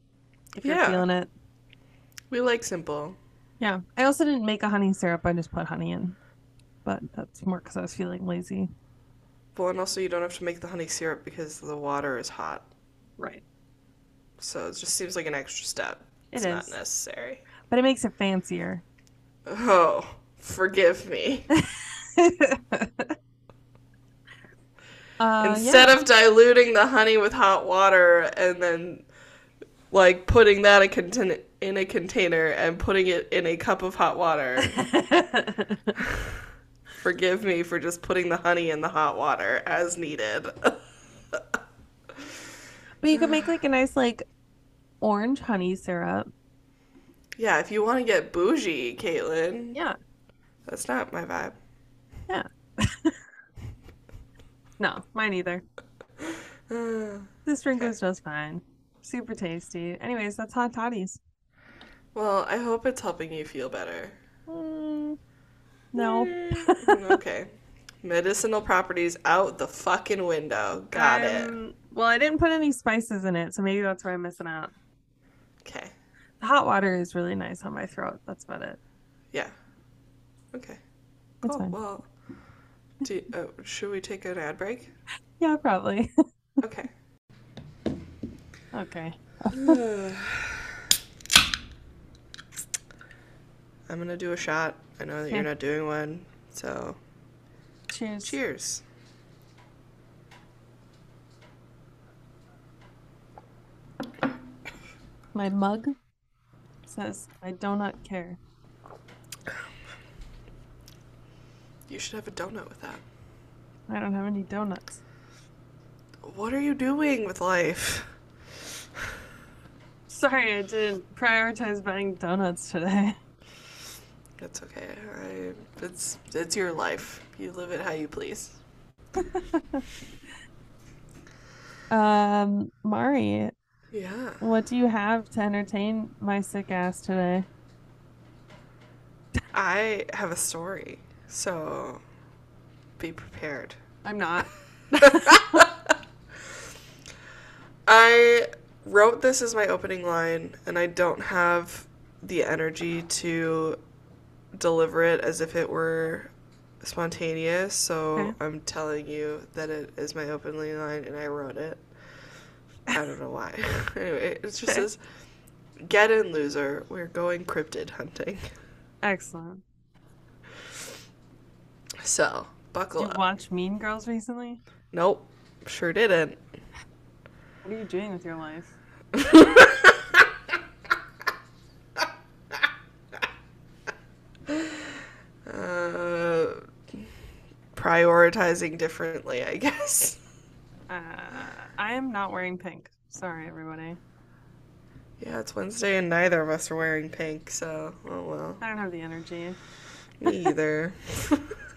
if you're feeling it. We like simple. Yeah. I also didn't make a honey syrup, I just put honey in. But that's more because I was feeling lazy. Well, and also, you don't have to make the honey syrup because the water is hot. Right. So, it just seems like an extra step. It it's not necessary. But it makes it fancier. Oh, forgive me. Uh, Instead of diluting the honey with hot water and then like putting that in, contain- in a container and putting it in a cup of hot water, forgive me for just putting the honey in the hot water as needed. But you could make like a nice like orange honey syrup. yeah, if you want to get bougie, Caitlin, Yeah. That's not my vibe. Yeah. no, mine either. Uh, This drink was just fine. Super tasty. Anyways, that's hot toddies. well, I hope it's helping you feel better. Mm, no. Mm, okay. Medicinal properties out the fucking window. Got it. Um, Well, I didn't put any spices in it, so maybe that's where I'm missing out. Okay. The hot water is really nice on my throat. That's about it. Yeah. Okay. That's Cool. fine. Well, do, uh, should we take an ad break? Yeah, probably. Okay. okay. I'm gonna do a shot. I know that Okay. you're not doing one, so Cheers. cheers. My mug says, I do not care. You should have a donut with that. I don't have any donuts. What are you doing with life? Sorry, I didn't prioritize buying donuts today. It's okay. I, it's it's your life. You live it how you please. Um, Mari, Yeah. what do you have to entertain my sick ass today? I have a story, so be prepared. I'm not. I wrote this as my opening line, and I don't have the energy to deliver it as if it were spontaneous, so Okay. I'm telling you that it is my opening line, and I wrote it. I don't know why. anyway, it just Okay. says, Get in, loser. We're going cryptid hunting. Excellent. So, buckle Did you up. watch Mean Girls recently? Nope, sure didn't. What are you doing with your life? uh, prioritizing differently, I guess. Uh, I am not wearing pink. Sorry, everybody. Yeah, it's Wednesday and neither of us are wearing pink, so oh well. I don't have the energy. Me either.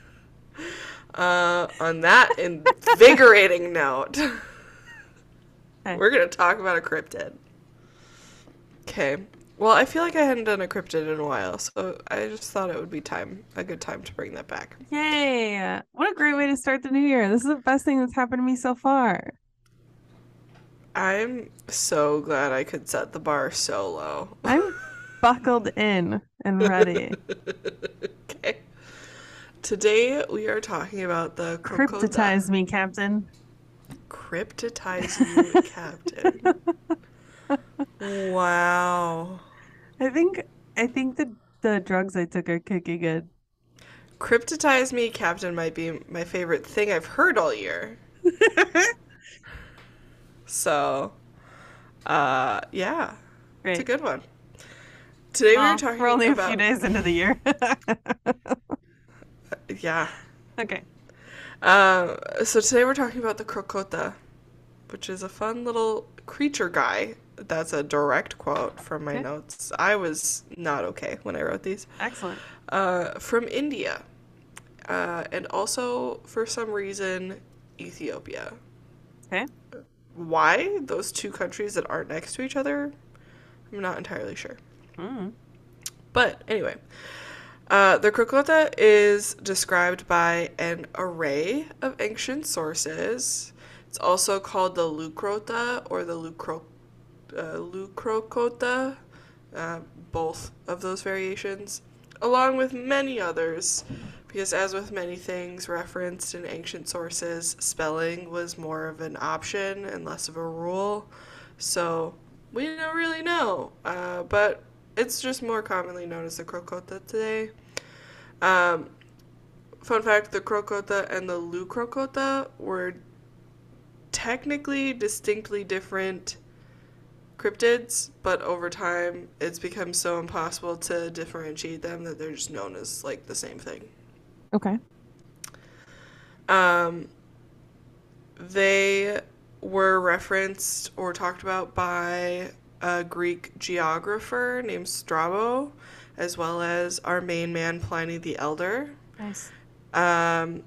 uh, on that invigorating note, Okay. we're gonna talk about a cryptid. Okay. Well, I feel like I hadn't done a cryptid in a while, so I just thought it would be time, a good time to bring that back. Yay! What a great way to start the new year. This is the best thing that's happened to me so far. I'm so glad I could set the bar so low. I'm buckled in and ready. Today we are talking about the crocotta. Cryptotize me, Captain. Cryptotize you, Captain. wow. I think I think the the drugs I took are kicking good. Cryptotize me, Captain might be my favorite thing I've heard all year. So, uh, yeah, it's a good one. Today we Well, were talking we're only about a few days into the year. yeah. okay. Um, so today we're talking about the crocotta, which is a fun little creature guy. That's a direct quote from my Okay. notes. I was not okay when I wrote these. Excellent. Uh, from India, uh, and also for some reason Ethiopia. Okay. Why those two countries that aren't next to each other? I'm not entirely sure. Mm. But anyway, uh, the crocotta is described by an array of ancient sources. It's also called the lucrota or the lucro, uh, lucrocota, uh, both of those variations, along with many others. Because, as with many things referenced in ancient sources, spelling was more of an option and less of a rule. So, we don't really know. Uh, but it's just more commonly known as the crocotta today. Um, fun fact the crocotta and the lucrocota were technically distinctly different cryptids, but over time it's become so impossible to differentiate them that they're just known as like the same thing. Okay. Um, they were referenced or talked about by a Greek geographer named Strabo, as well as our main man Pliny the Elder, Nice. um,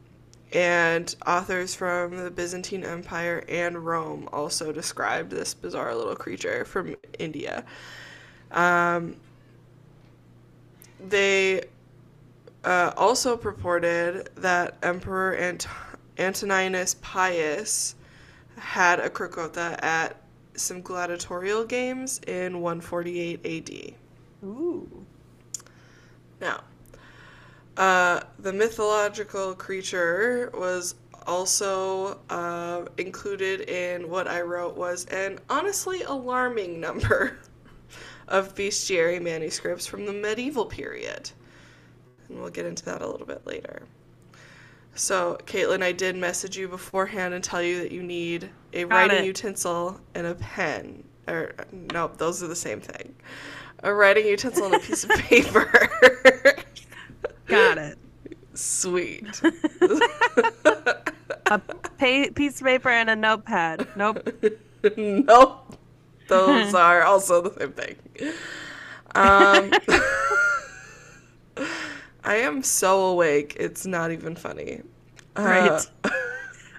and authors from the Byzantine Empire and Rome also described this bizarre little creature from India. Um, they uh, also purported that Emperor Ant- Antoninus Pius had a crocotta at some gladiatorial games in 148 AD. Ooh. Now, uh, the mythological creature was also uh, included in what I wrote was an honestly alarming number of bestiary manuscripts from the medieval period. And we'll get into that a little bit later. So, Caitlin, I did message you beforehand and tell you that you need a Got writing it. utensil and a pen. Or, nope, those are the same thing. A writing utensil and a piece of paper. Got it. Sweet. A pa- piece of paper and a notepad. Nope. nope. Those are also the same thing. Um, I am so awake. It's not even funny. Right. Uh,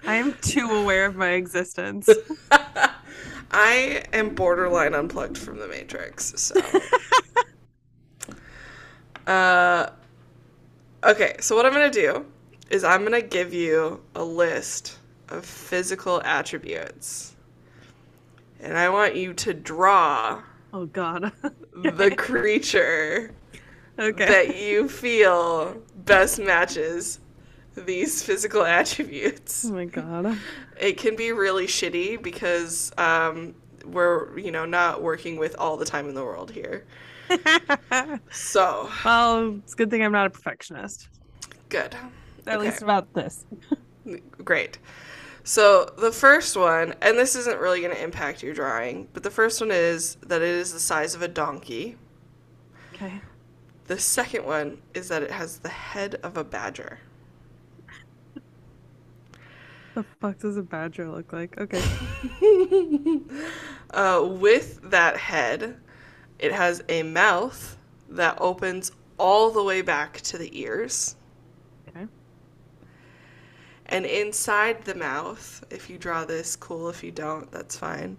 I am too aware of my existence. I am borderline unplugged from the Matrix, so. uh, okay, so what I'm gonna do is I'm gonna give you a list of physical attributes, and I want you to draw Oh god. the creature okay. that you feel best matches these physical attributes. Oh my god. It can be really shitty because um, we're, you know, not working with all the time in the world here. So, well, it's a good thing I'm not a perfectionist. good. At Okay. least about this. Great. So, the first one, and this isn't really going to impact your drawing, but the first one is that it is the size of a donkey. Okay. The second one is that it has the head of a badger. The fuck does a badger look like? Okay. uh, with that head, it has a mouth that opens all the way back to the ears. Okay. And inside the mouth, if you draw this, cool. If you don't, that's fine.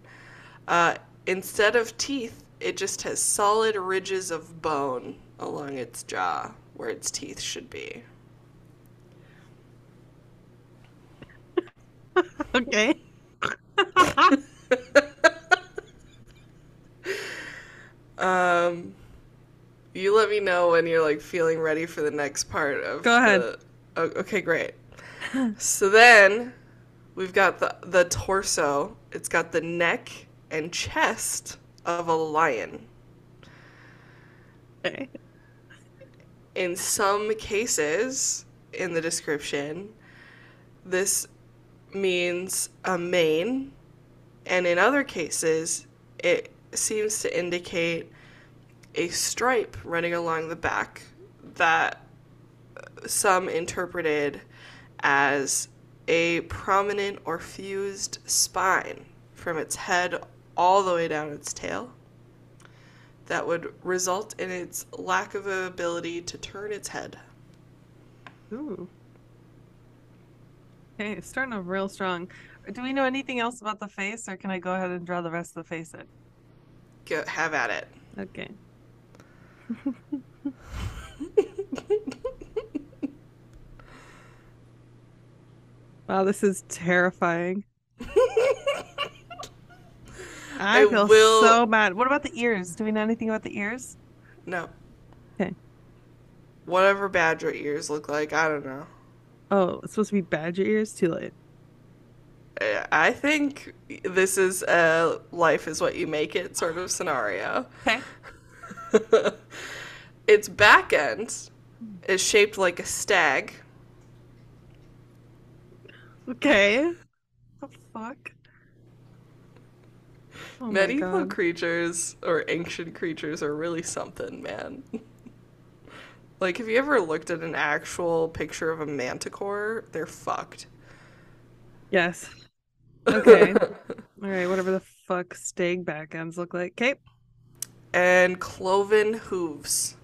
Uh, instead of teeth, it just has solid ridges of bone along its jaw where its teeth should be. Okay. um, you let me know when you're like feeling ready for the next part of. Go ahead. the- Oh, okay, great. so then we've got the the torso. It's got the neck and chest of a lion. Okay. In some cases, in the description, this means a mane, and in other cases, it seems to indicate a stripe running along the back that some interpreted as a prominent or fused spine from its head all the way down its tail that would result in its lack of ability to turn its head. Ooh. Okay, it's starting off real strong. Do we know anything else about the face, or can I go ahead and draw the rest of the face in? Go, have at it. Okay. Wow, this is terrifying. I, I feel will- so bad. What about the ears? Do we know anything about the ears? No. Okay. Whatever badger ears look like, I don't know. Oh, it's supposed to be badger ears? Too late. I think this is a life is what you make it sort of scenario. Okay. its back end is shaped like a stag. Okay. The fuck? Oh Medieval creatures or ancient creatures are really something, man. like, have you ever looked at an actual picture of a manticore? They're fucked. Yes. Okay. All right, whatever the fuck stag back ends look like. Okay. and cloven hooves.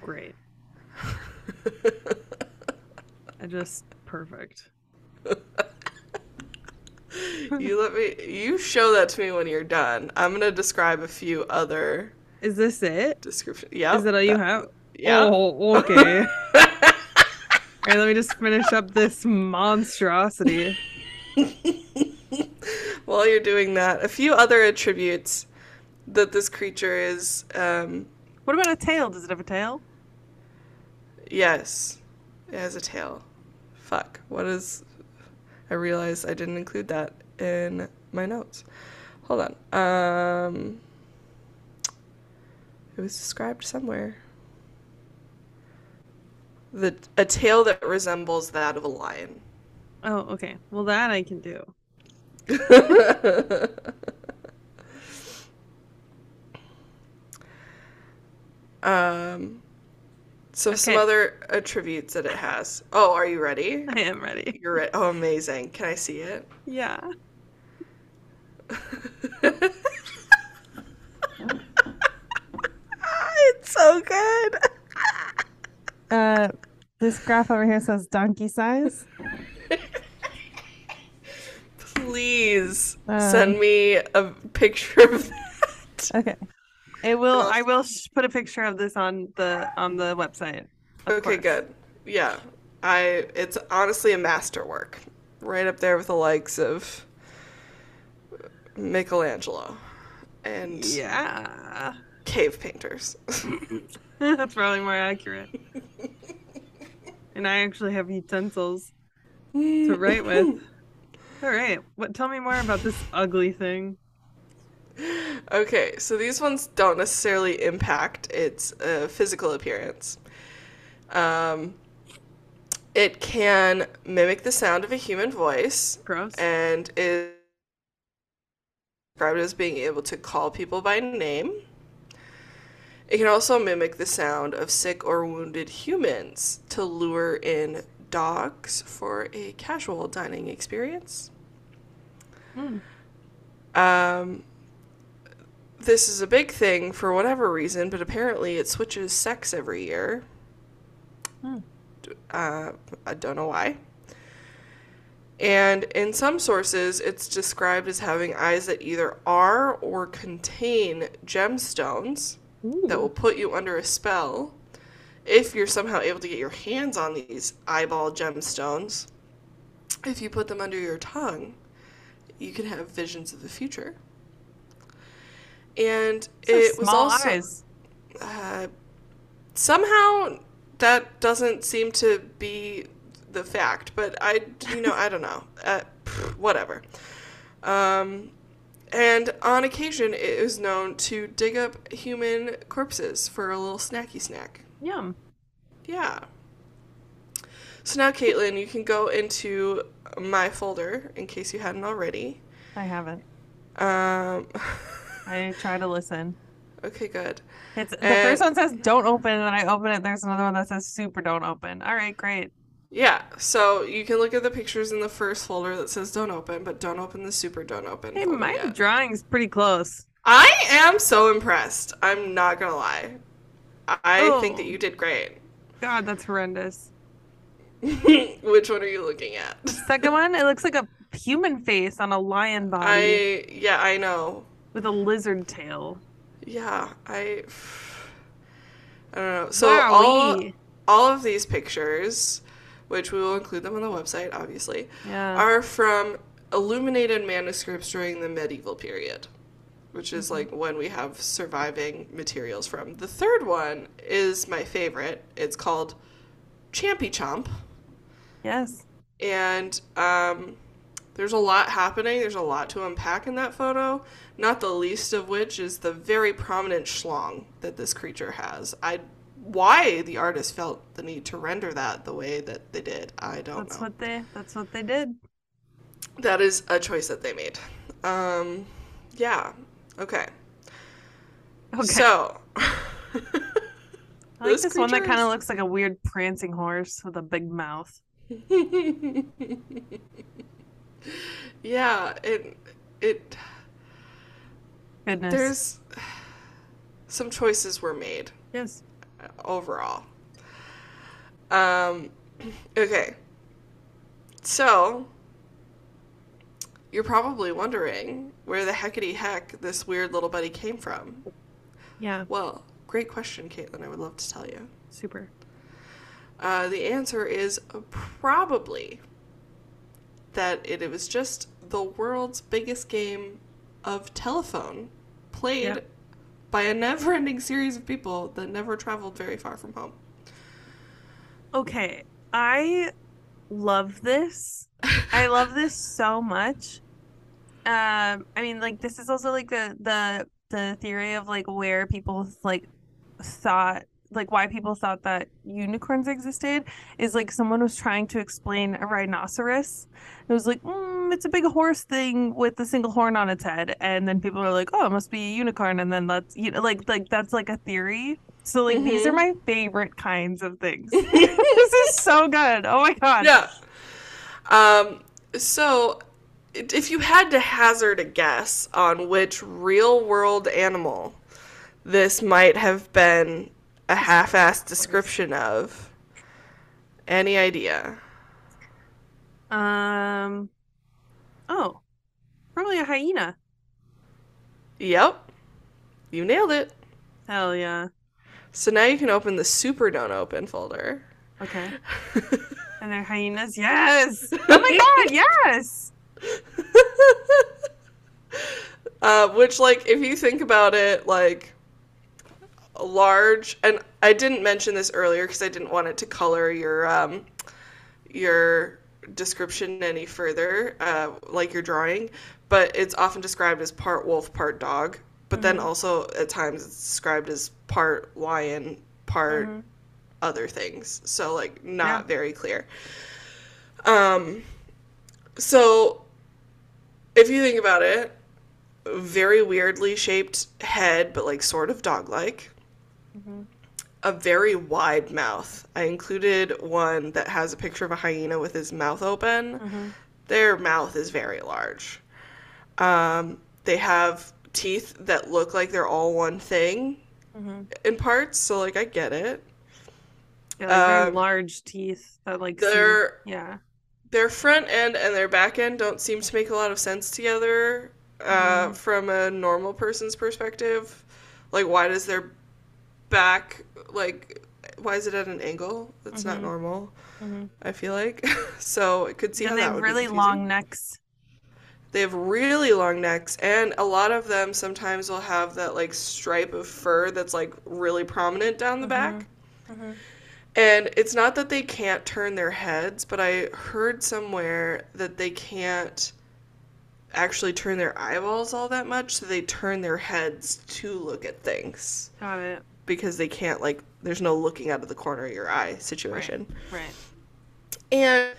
Great. I just perfect. you let me. You show that to me when you're done. I'm gonna describe a few other Is this it? Description. Yeah. Is that all you have? Yeah. Oh, okay. All right, let me just finish up this monstrosity. While you're doing that, a few other attributes that this creature is. Um, What about a tail? Does it have a tail? yes, it has a tail. Fuck. What is? I realized I didn't include that in my notes. Hold on. Um, it was described somewhere. The a tail that resembles that of a lion. Oh, okay. Well, that I can do. um, so some other attributes that it has. Oh, are you ready? I am ready. You're ready. Oh, amazing! Can I see it? Yeah. it's so good. Uh, this graph over here says donkey size. Please Um, send me a picture of that. Okay. It will. I will put a picture of this on the on the website. Okay, course. good. Yeah. I it's honestly a masterwork. Right up there with the likes of Michelangelo and Yeah, cave painters. that's probably more accurate. and I actually have utensils to write with. All right. What? Tell me more about this ugly thing. Okay, so these ones don't necessarily impact its uh, physical appearance. Um, it can mimic the sound of a human voice Gross. and is described as being able to call people by name. It can also mimic the sound of sick or wounded humans to lure in dogs for a casual dining experience. Hmm. Um, this is a big thing for whatever reason, but apparently it switches sex every year. Hmm. Uh, I don't know why. And in some sources, it's described as having eyes that either are or contain gemstones that will put you under a spell if you're somehow able to get your hands on these eyeball gemstones. If you put them under your tongue, you can have visions of the future. And it was also eyes. uh, somehow that doesn't seem to be the fact, but I, you know, I don't know. Uh, whatever. Um, and on occasion, it is known to dig up human corpses for a little snacky snack. Yum. Yeah. So now, Caitlin, you can go into my folder in case you hadn't already. I haven't. Um, I try to listen. okay, good. It's the And- first one says don't open, and then I open it. There's another one that says super don't open. All right, great. Yeah, so you can look at the pictures in the first folder that says don't open, but don't open the super don't open. Hey, folder my yet. drawing's pretty close. I am so impressed. I'm not gonna lie. I oh. think that Oh. you did great. God, that's horrendous. Which one are you looking at? Second one, it looks like a human face on a lion body I yeah, I know. with a lizard tail. Yeah, I I don't know. So all we? all of these pictures, which we will include them on the website, obviously, Yeah. are from illuminated manuscripts during the medieval period, which is like when we have surviving materials from. The third one is my favorite. It's called Champy Chomp, yes. and um, there's a lot happening. There's a lot to unpack in that photo. Not the least of which is the very prominent schlong that this creature has. I why the artist felt the need to render that the way that they did, I don't That's know. what they. That's what they did. That is a choice that they made. Um, yeah. Okay. Okay. So. I like this this one that kind of looks like a weird prancing horse with a big mouth. yeah, it it Goodness. there's some choices were made yes. Overall. Um, okay. So, you're probably wondering where the heckety heck this weird little buddy came from. Yeah. Well, great question, Caitlin. I would love to tell you. Super. Uh, the answer is probably that it, it was just the world's biggest game of telephone played Yep. By a never ending series of people that never traveled very far from home. Okay. I love this. I love this so much. Um, I mean, like this is also like the the the theory of like where people like thought like why people thought that unicorns existed is like someone was trying to explain a rhinoceros. It was like, mm, it's a big horse thing with a single horn on its head, and then people are like, oh, it must be a unicorn, and then that's you know like like that's like a theory. So like these are Mhm. my favorite kinds of things. this is so good. Oh my god. Yeah. Um, so, if you had to hazard a guess on which real world animal this might have been a half assed description of, Any idea? Um. Oh, probably a hyena. Yep. You nailed it. Hell yeah. So now you can open the super don't open folder. Okay. And they're hyenas. Yes. Oh my god. Yes. uh, which, like, if you think about it, like, large, and I didn't mention this earlier because I didn't want it to color your um, your description any further, uh, like your drawing. But it's often described as part wolf, part dog. But then Mhm. also at times it's described as part lion, part Mhm. other things. So like not Yeah. very clear. Um so if you think about it, very weirdly shaped head but like sort of dog-like. A very wide mouth. I included one that has a picture of a hyena with his mouth open. Mhm. Their mouth is very large. Um, they have teeth that look like they're all one thing Mhm. in parts, so like I get it. Yeah, like very Um, large teeth that like Their yeah. their front end and their back end don't seem to make a lot of sense together uh, Mhm. from a normal person's perspective. Like, why does their back like why is it at an angle? That's not Mhm. normal. Mhm. I feel like so. I could see Yeah, how they that have really long necks. They have really long necks, and a lot of them sometimes will have that like stripe of fur that's like really prominent down the back. Mhm. And it's not that they can't turn their heads, but I heard somewhere that they can't actually turn their eyeballs all that much, so they turn their heads to look at things Got it. Because they can't like there's no looking out of the corner of your eye situation. Right. right. And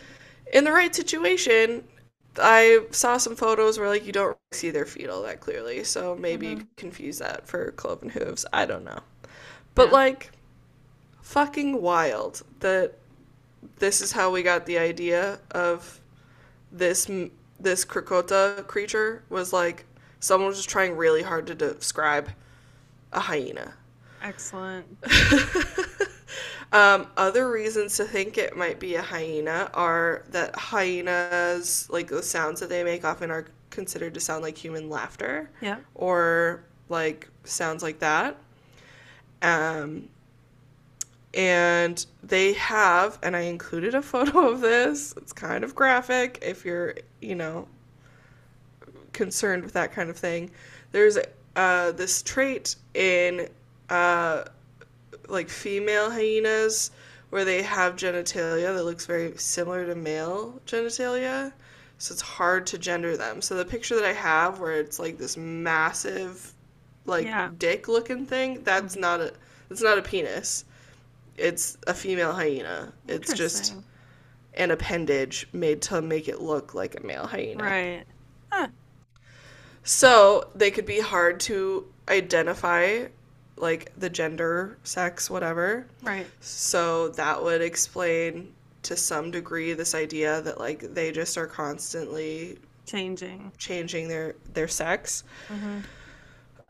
in the right situation, I saw some photos where like you don't see their feet all that clearly, so maybe you Mhm. could confuse that for cloven hooves. I don't know. But Yeah. like fucking wild that this is how we got the idea of this this crocotta creature was like someone was just trying really hard to describe a hyena. Excellent. um, other reasons to think it might be a hyena are that hyenas, like the sounds that they make, often are considered to sound like human laughter Yeah. or like sounds like that. Um, and they have, and I included a photo of this. It's kind of graphic if you're, you know, concerned with that kind of thing. There's uh, this trait in uh, like female hyenas where they have genitalia that looks very similar to male genitalia. So it's hard to gender them. So the picture that I have where it's like this massive like Yeah. dick looking thing, that's not a it's not a penis. It's a female hyena. It's just an appendage made to make it look like a male hyena. right. So they could be hard to identify, like the gender, sex, whatever. Right. So that would explain to some degree this idea that like they just are constantly Changing. changing their their sex. hmm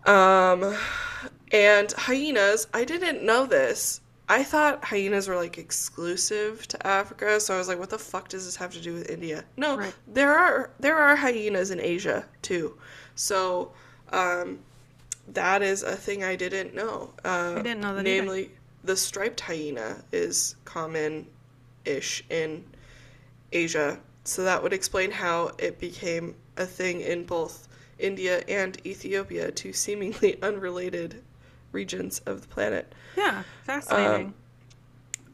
Um, and hyenas, I didn't know this. I thought hyenas were like exclusive to Africa, so I was like, what the fuck does this have to do with India? No, Right. there are there are hyenas in Asia too. So, um, that is a thing I didn't know. Uh, I didn't know that either. Namely, the striped hyena is common-ish in Asia, so that would explain how it became a thing in both India and Ethiopia, two seemingly unrelated regions of the planet. Yeah. Fascinating. Um,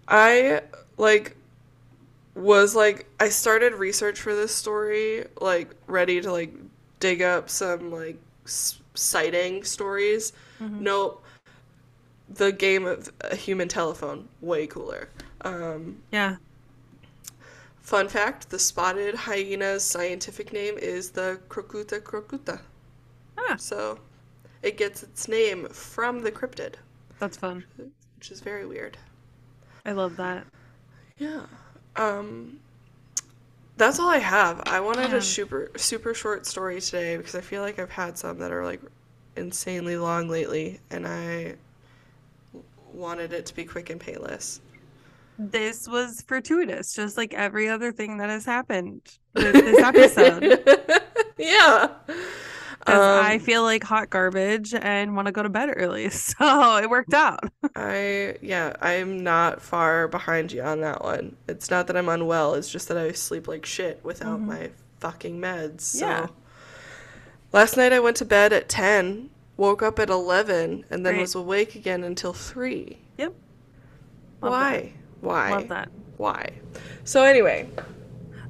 I like was like I started research for this story, like ready to like dig up some like s- sighting stories. Mhm. Nope. The game of a human telephone way cooler. Um, yeah. fun fact: the spotted hyena's scientific name is the Crocuta crocuta. Ah, So, it gets its name from the cryptid, that's fun. which is very weird. I love that. Yeah. Um that's all I have. I wanted Yeah. a super super short story today because I feel like I've had some that are like insanely long lately and I wanted it to be quick and painless. this was fortuitous, just like every other thing that has happened with this episode. yeah. Because I Um, feel like hot garbage and want to go to bed early. So it worked out. I yeah, I'm not far behind you on that one. It's not that I'm unwell, it's just that I sleep like shit without Mhm. my fucking meds. So Yeah. last night I went to bed at 10, woke up at 11, and then Great. was awake again until 3. Yep. Love Why? Why? Love that. Why? So anyway,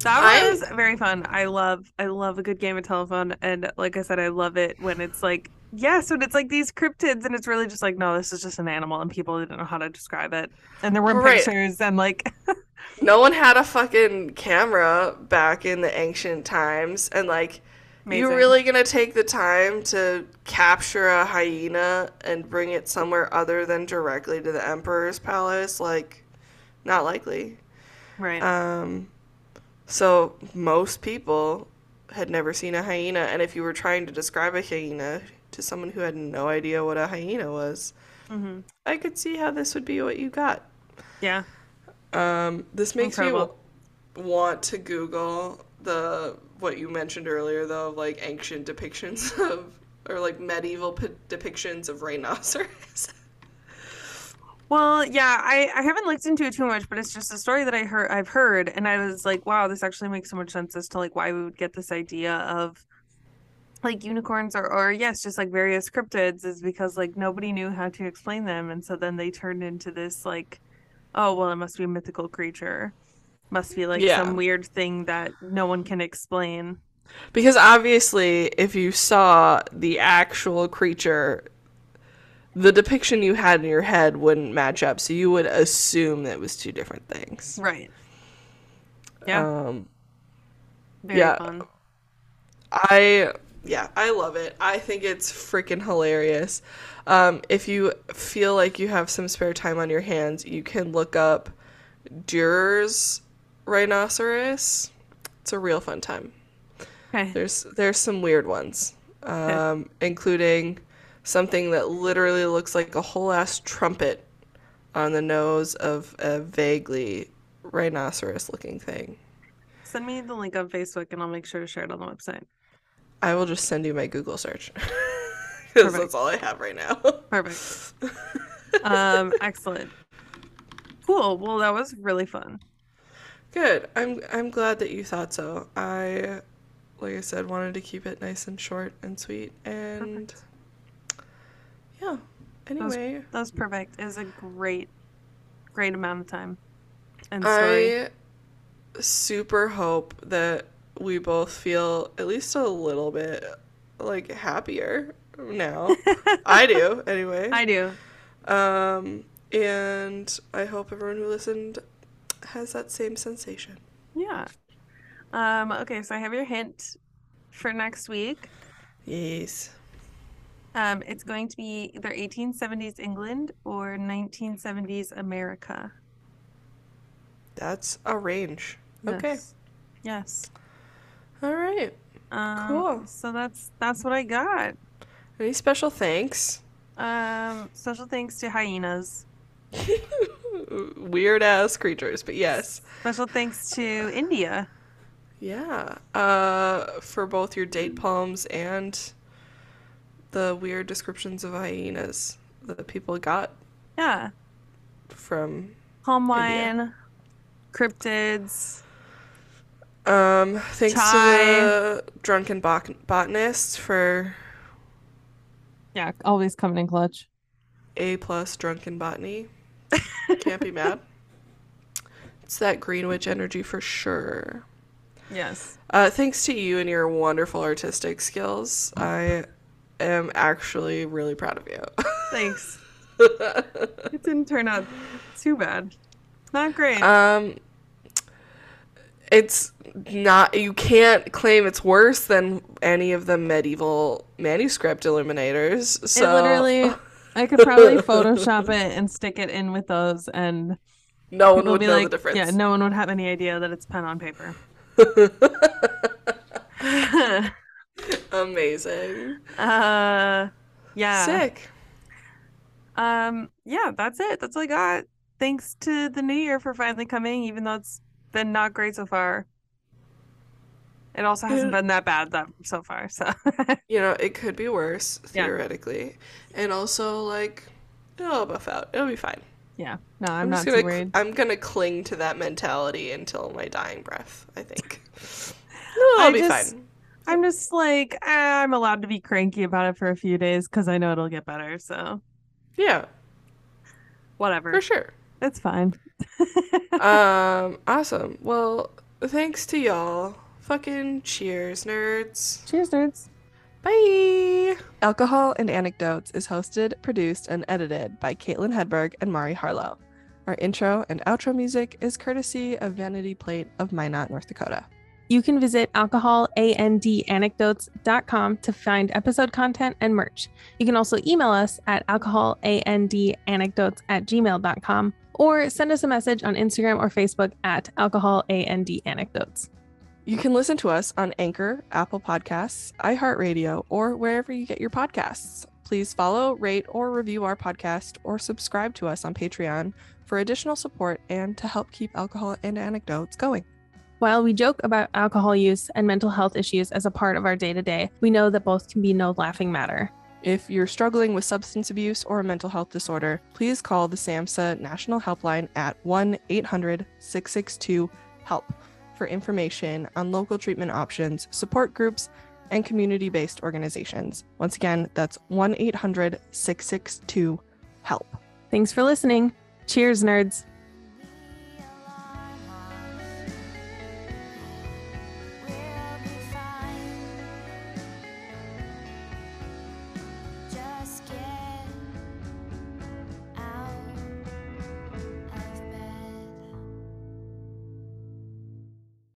That was very fun. I love I love a good game of telephone and like I said I love it when it's like yes, when it's like these cryptids and it's really just like no, this is just an animal and people didn't know how to describe it. And there were Right. pictures and like no one had a fucking camera back in the ancient times and like you amazing. really gonna take the time to capture a hyena and bring it somewhere other than directly to the emperor's palace? Like, not likely. right. Um, so most people had never seen a hyena, and if you were trying to describe a hyena to someone who had no idea what a hyena was, hmm I could see how this would be what you got. Yeah. Um, this makes me Incredible. w- want to Google the what you mentioned earlier, though, of like ancient depictions of or like medieval p- depictions of rhinoceros. Well, yeah, I, I haven't looked into it too much, but it's just a story that I heard I've heard and I was like, wow, this actually makes so much sense as to like why we would get this idea of like unicorns or or yes, just like various cryptids is because like nobody knew how to explain them and so then they turned into this like oh well it must be a mythical creature. Must be like Yeah. some weird thing that no one can explain. because obviously, if you saw the actual creature, the depiction you had in your head wouldn't match up, so you would assume that it was two different things. Right. Yeah. Um, Very yeah. fun. I yeah, I love it. I think it's freaking hilarious. Um, if you feel like you have some spare time on your hands, you can look up Durer's rhinoceros. It's a real fun time. Okay. There's there's some weird ones, um, including something that literally looks like a whole ass trumpet on the nose of a vaguely rhinoceros looking thing. Send me the link on Facebook and I'll make sure to share it on the website. I will just send you my Google search because that's all I have right now. Perfect. um, excellent. Cool. Well, that was really fun. Good. I'm I'm glad that you thought so. I, like I said, wanted to keep it nice and short and sweet, and Perfect. Yeah. was- Anyway, That was perfect. It was a great, great amount of time and story. I super hope that we both feel at least a little bit like happier now. I do, anyway. I do. Um, and I hope everyone who listened has that same sensation. Yeah. Um, okay, so I have your hint for next week. Yes. Um, it's going to be either 1870s England or 1970s America. That's a range. Okay. Yes. Yes. All right. Um, Cool. So that's that's what I got. Any special thanks? Um, special thanks to hyenas. Weird ass creatures, but yes. Special thanks to India. Yeah. Uh, for both your date palms and the weird descriptions of hyenas that people got Yeah. from. Palm India. wine, cryptids. Um, thanks Chai. to the drunken bot- botanist for Yeah, always coming in clutch. A plus drunken botany. Can't be mad. It's that Greenwich energy for sure. Yes. Uh, thanks to you and your wonderful artistic skills, I am actually really proud of you. Thanks. It didn't turn out too bad. Not great. um, it's not. You can't claim it's worse than any of the medieval manuscript illuminators. So it literally, I could probably Photoshop it and stick it in with those, and no one would be know like, the difference. yeah, no one would have any idea that it's pen on paper. Amazing. uh, yeah. Sick. Um, yeah, that's it. That's all I got. thanks to the new year for finally coming, even though it's been not great so far. It also hasn't been that bad that so far. So You know, it could be worse, Yeah. theoretically. And also, like, it'll buff out. It'll be fine. yeah, no, I'm, I'm, not gonna worried. I'm gonna cling to that mentality until my dying breath, I think. It'll I be just- fine. I'm just like eh, I'm allowed to be cranky about it for a few days because I know it'll get better. So Yeah, whatever, for sure. it's fine. um, awesome. Well, thanks to y'all. Fucking cheers, nerds. Cheers, nerds. Bye. Alcohol and Anecdotes is hosted, produced, and edited by Caitlin Hedberg and Mari Harlow. Our intro and outro music is courtesy of Vanity Plate of Minot, North Dakota. You can visit alcoholandanecdotes.com to find episode content and merch. You can also email us at alcoholandanecdotes at gmail.com or send us a message on Instagram or Facebook at alcoholandanecdotes. You can listen to us on Anchor, Apple Podcasts, iHeartRadio, or wherever you get your podcasts. Please follow, rate, or review our podcast or subscribe to us on Patreon for additional support and to help keep alcohol and anecdotes going. While we joke about alcohol use and mental health issues as a part of our day to day, we know that both can be no laughing matter. If you're struggling with substance abuse or a mental health disorder, please call the SAMHSA National Helpline at 1 800 662 HELP for information on local treatment options, support groups, and community based organizations. Once again, that's 1 800 662 HELP. Thanks for listening. Cheers, nerds.